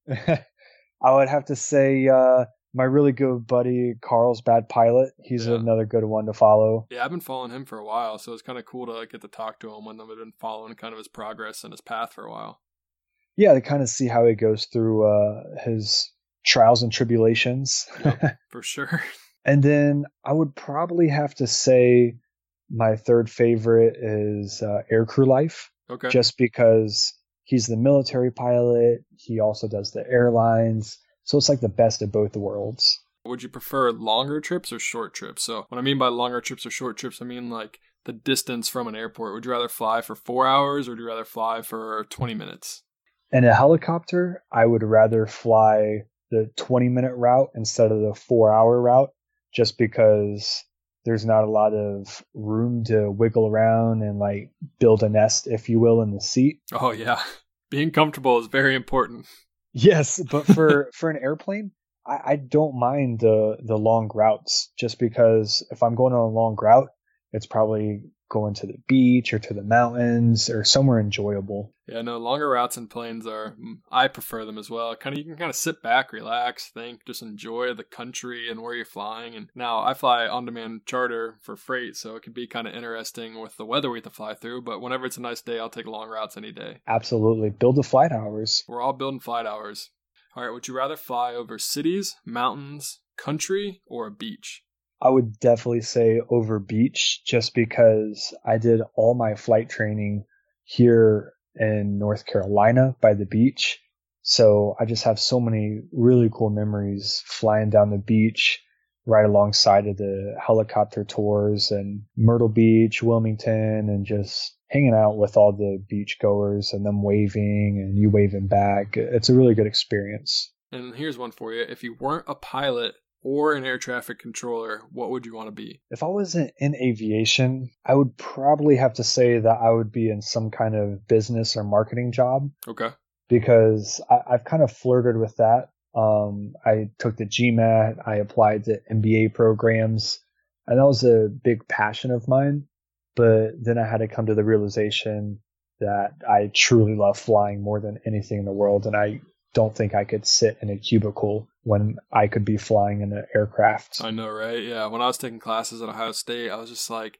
I would have to say uh, my really good buddy Carl's Bad Pilot. He's yeah. another good one to follow. Yeah, I've been following him for a while, so it's kind of cool to get to talk to him when I've been following kind of his progress and his path for a while. Yeah, to kind of see how he goes through uh, his trials and tribulations. Yep, for sure. And then I would probably have to say my third favorite is uh, Aircrew Life. Okay. Just because he's the military pilot, he also does the airlines. So it's like the best of both worlds. Would you prefer longer trips or short trips? So, what I mean by longer trips or short trips, I mean like the distance from an airport. Would you rather fly for four hours or would you rather fly for 20 minutes? In a helicopter, I would rather fly the 20 minute route instead of the four hour route just because there's not a lot of room to wiggle around and like build a nest, if you will, in the seat. Oh, yeah. Being comfortable is very important. Yes, but for for an airplane, I, I don't mind the the long routes just because if I'm going on a long route, it's probably going to the beach or to the mountains or somewhere enjoyable. Yeah, no, longer routes and planes are I prefer them as well. Kind of you can kind of sit back, relax, think, just enjoy the country and where you're flying. And now I fly on demand charter for freight, so it can be kind of interesting with the weather we have to fly through, but whenever it's a nice day, I'll take long routes any day. Absolutely. Build the flight hours. We're all building flight hours. All right, would you rather fly over cities, mountains, country, or a beach? I would definitely say over beach just because I did all my flight training here in North Carolina by the beach. So I just have so many really cool memories flying down the beach right alongside of the helicopter tours and Myrtle Beach, Wilmington, and just hanging out with all the beach goers and them waving and you waving back. It's a really good experience. And here's one for you. If you weren't a pilot, or an air traffic controller, what would you want to be? If I wasn't in aviation, I would probably have to say that I would be in some kind of business or marketing job. Okay. Because I, have kind of flirted with that. Um, I took the GMAT, I applied to MBA programs, and that was a big passion of mine. But then I had to come to the realization that I truly love flying more than anything in the world, and I don't think I could sit in a cubicle when I could be flying in an aircraft. I know, right? Yeah. When I was taking classes at Ohio State, I was just like,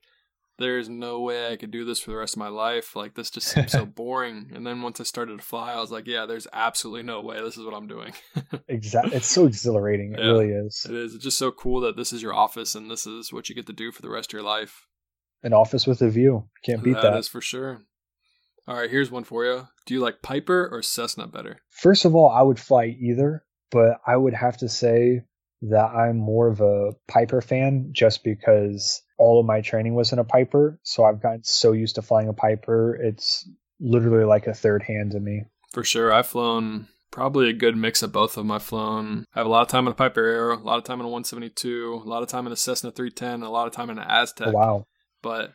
there's no way I could do this for the rest of my life. Like, this just seems so boring. And then once I started to fly, I was like, yeah, there's absolutely no way this is what I'm doing. exactly. It's so exhilarating. It yeah, really is. It is. It's just so cool that this is your office and this is what you get to do for the rest of your life. An office with a view. Can't beat that. That is for sure. All right, here's one for you. Do you like Piper or Cessna better? First of all, I would fly either, but I would have to say that I'm more of a Piper fan just because all of my training was in a Piper. So I've gotten so used to flying a Piper. It's literally like a third hand to me. For sure. I've flown probably a good mix of both of them. I've flown, I have a lot of time in a Piper Arrow, a lot of time in a 172, a lot of time in a Cessna 310, a lot of time in an Aztec. Oh, wow. But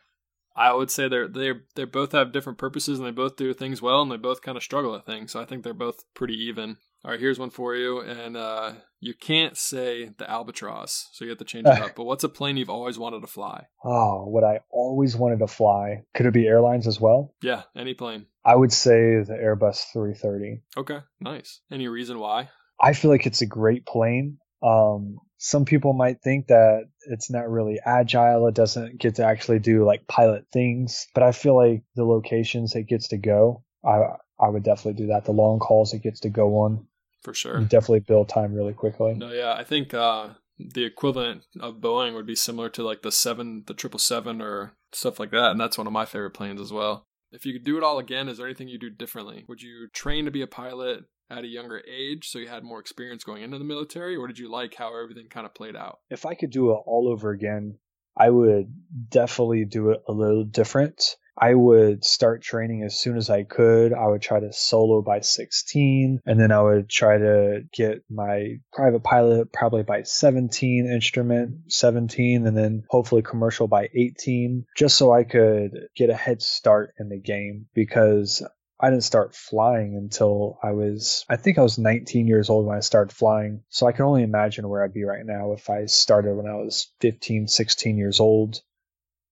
I would say they're they they both have different purposes and they both do things well and they both kind of struggle at things. So I think they're both pretty even. All right, here's one for you, and uh, you can't say the albatross, so you have to change it up. But what's a plane you've always wanted to fly? Oh, what I always wanted to fly. Could it be airlines as well? Yeah, any plane. I would say the Airbus 330. Okay, nice. Any reason why? I feel like it's a great plane. Um, some people might think that it's not really agile. It doesn't get to actually do like pilot things, but I feel like the locations it gets to go, I I would definitely do that. The long calls it gets to go on, for sure, definitely build time really quickly. No, yeah, I think uh, the equivalent of Boeing would be similar to like the seven, the triple seven, or stuff like that, and that's one of my favorite planes as well. If you could do it all again, is there anything you do differently? Would you train to be a pilot? at a younger age so you had more experience going into the military or did you like how everything kind of played out if i could do it all over again I would definitely do it a little different. I would start training as soon as I could. I would try to solo by 16, and then I would try to get my private pilot probably by 17, instrument 17, and then hopefully commercial by 18, just so I could get a head start in the game because I didn't start flying until I was, I think I was 19 years old when I started flying. So I can only imagine where I'd be right now if I started when I was 15, 16 years old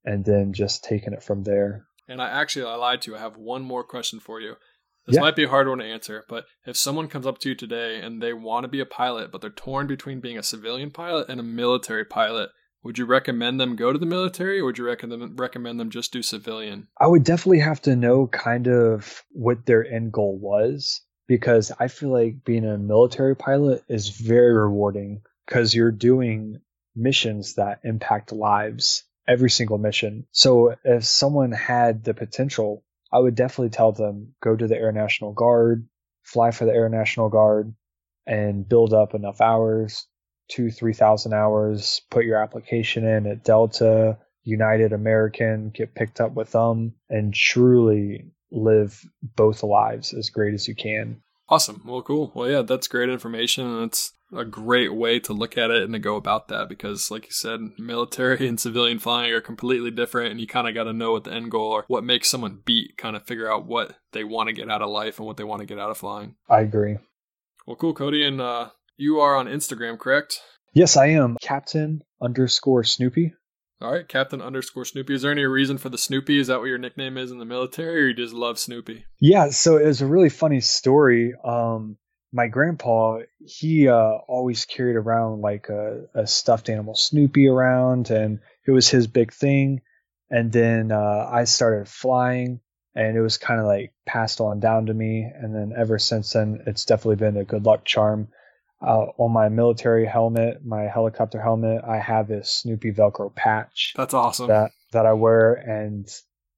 and then just taking it from there. And I actually I lied to you. I have one more question for you. This Yeah. might be a hard one to answer, but if someone comes up to you today and they want to be a pilot, but they're torn between being a civilian pilot and a military pilot, would you recommend them go to the military or would you recommend recommend them just do civilian? I would definitely have to know kind of what their end goal was because I feel like being a military pilot is very rewarding because you're doing missions that impact lives, every single mission. So if someone had the potential, I would definitely tell them go to the Air National Guard, fly for the Air National Guard, and build up enough hours, two, three thousand hours, put your application in at Delta, United American, get picked up with them, and truly live both lives as great as you can. Awesome. Well, cool. Well, yeah, that's great information, it's a great way to look at it and to go about that because, like you said, military and civilian flying are completely different, and you kind of got to know what the end goal or what makes someone beat, kind of figure out what they want to get out of life and what they want to get out of flying. I agree. Well, cool, Cody, and uh, you are on Instagram, correct? Yes, I am Captain underscore Snoopy. All right, Captain underscore Snoopy. Is there any reason for the Snoopy? Is that what your nickname is in the military, or you just love Snoopy? Yeah, so it was a really funny story. Um, my grandpa, he uh, always carried around like a, a stuffed animal Snoopy around, and it was his big thing. And then uh, I started flying, and it was kind of like passed on down to me. And then ever since then, it's definitely been a good luck charm. Uh, on my military helmet, my helicopter helmet, I have this Snoopy Velcro patch That's awesome. that that I wear, and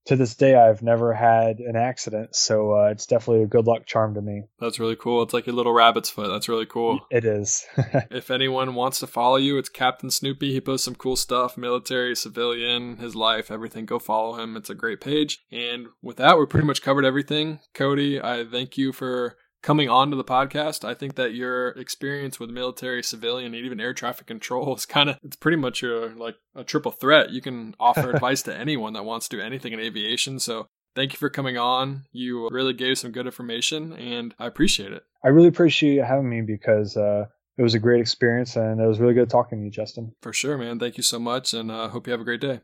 to this day, I've never had an accident. So uh, it's definitely a good luck charm to me. That's really cool. It's like a little rabbit's foot. That's really cool. It is. If anyone wants to follow you, it's Captain Snoopy. He posts some cool stuff military, civilian, his life, everything. Go follow him. It's a great page. And with that, we pretty much covered everything. Cody, I thank you for coming on to the podcast. I think that your experience with military, civilian, and even air traffic control is kind of, it's pretty much a, like a triple threat. You can offer advice to anyone that wants to do anything in aviation. So thank you for coming on. You really gave some good information and I appreciate it. I really appreciate you having me because uh, it was a great experience, and it was really good talking to you, Justin. For sure, man. Thank you so much. And I uh, hope you have a great day.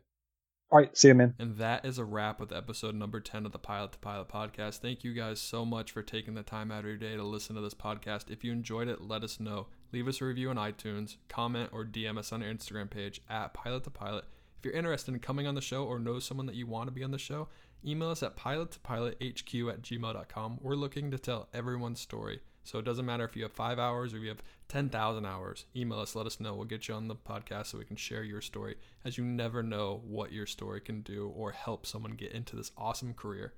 All right, see you, man. And that is a wrap with episode number 10 of the Pilot to Pilot podcast. Thank you guys so much for taking the time out of your day to listen to this podcast. If you enjoyed it, let us know. Leave us a review on iTunes, comment, or DM us on our Instagram page at Pilot to Pilot. If you're interested in coming on the show or know someone that you want to be on the show, email us at pilottopilot.hq at gmail.com. We're looking to tell everyone's story. So it doesn't matter if you have five hours or you have 10,000 hours. Email us, let us know. We'll get you on the podcast so we can share your story, as you never know what your story can do or help someone get into this awesome career.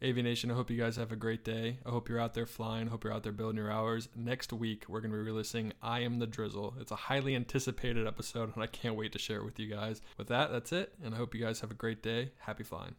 Aviation, I hope you guys have a great day. I hope you're out there flying. I hope you're out there building your hours. Next week, we're going to be releasing I Am the Drizzle. It's a highly anticipated episode, and I can't wait to share it with you guys. With that, that's it, and I hope you guys have a great day. Happy flying.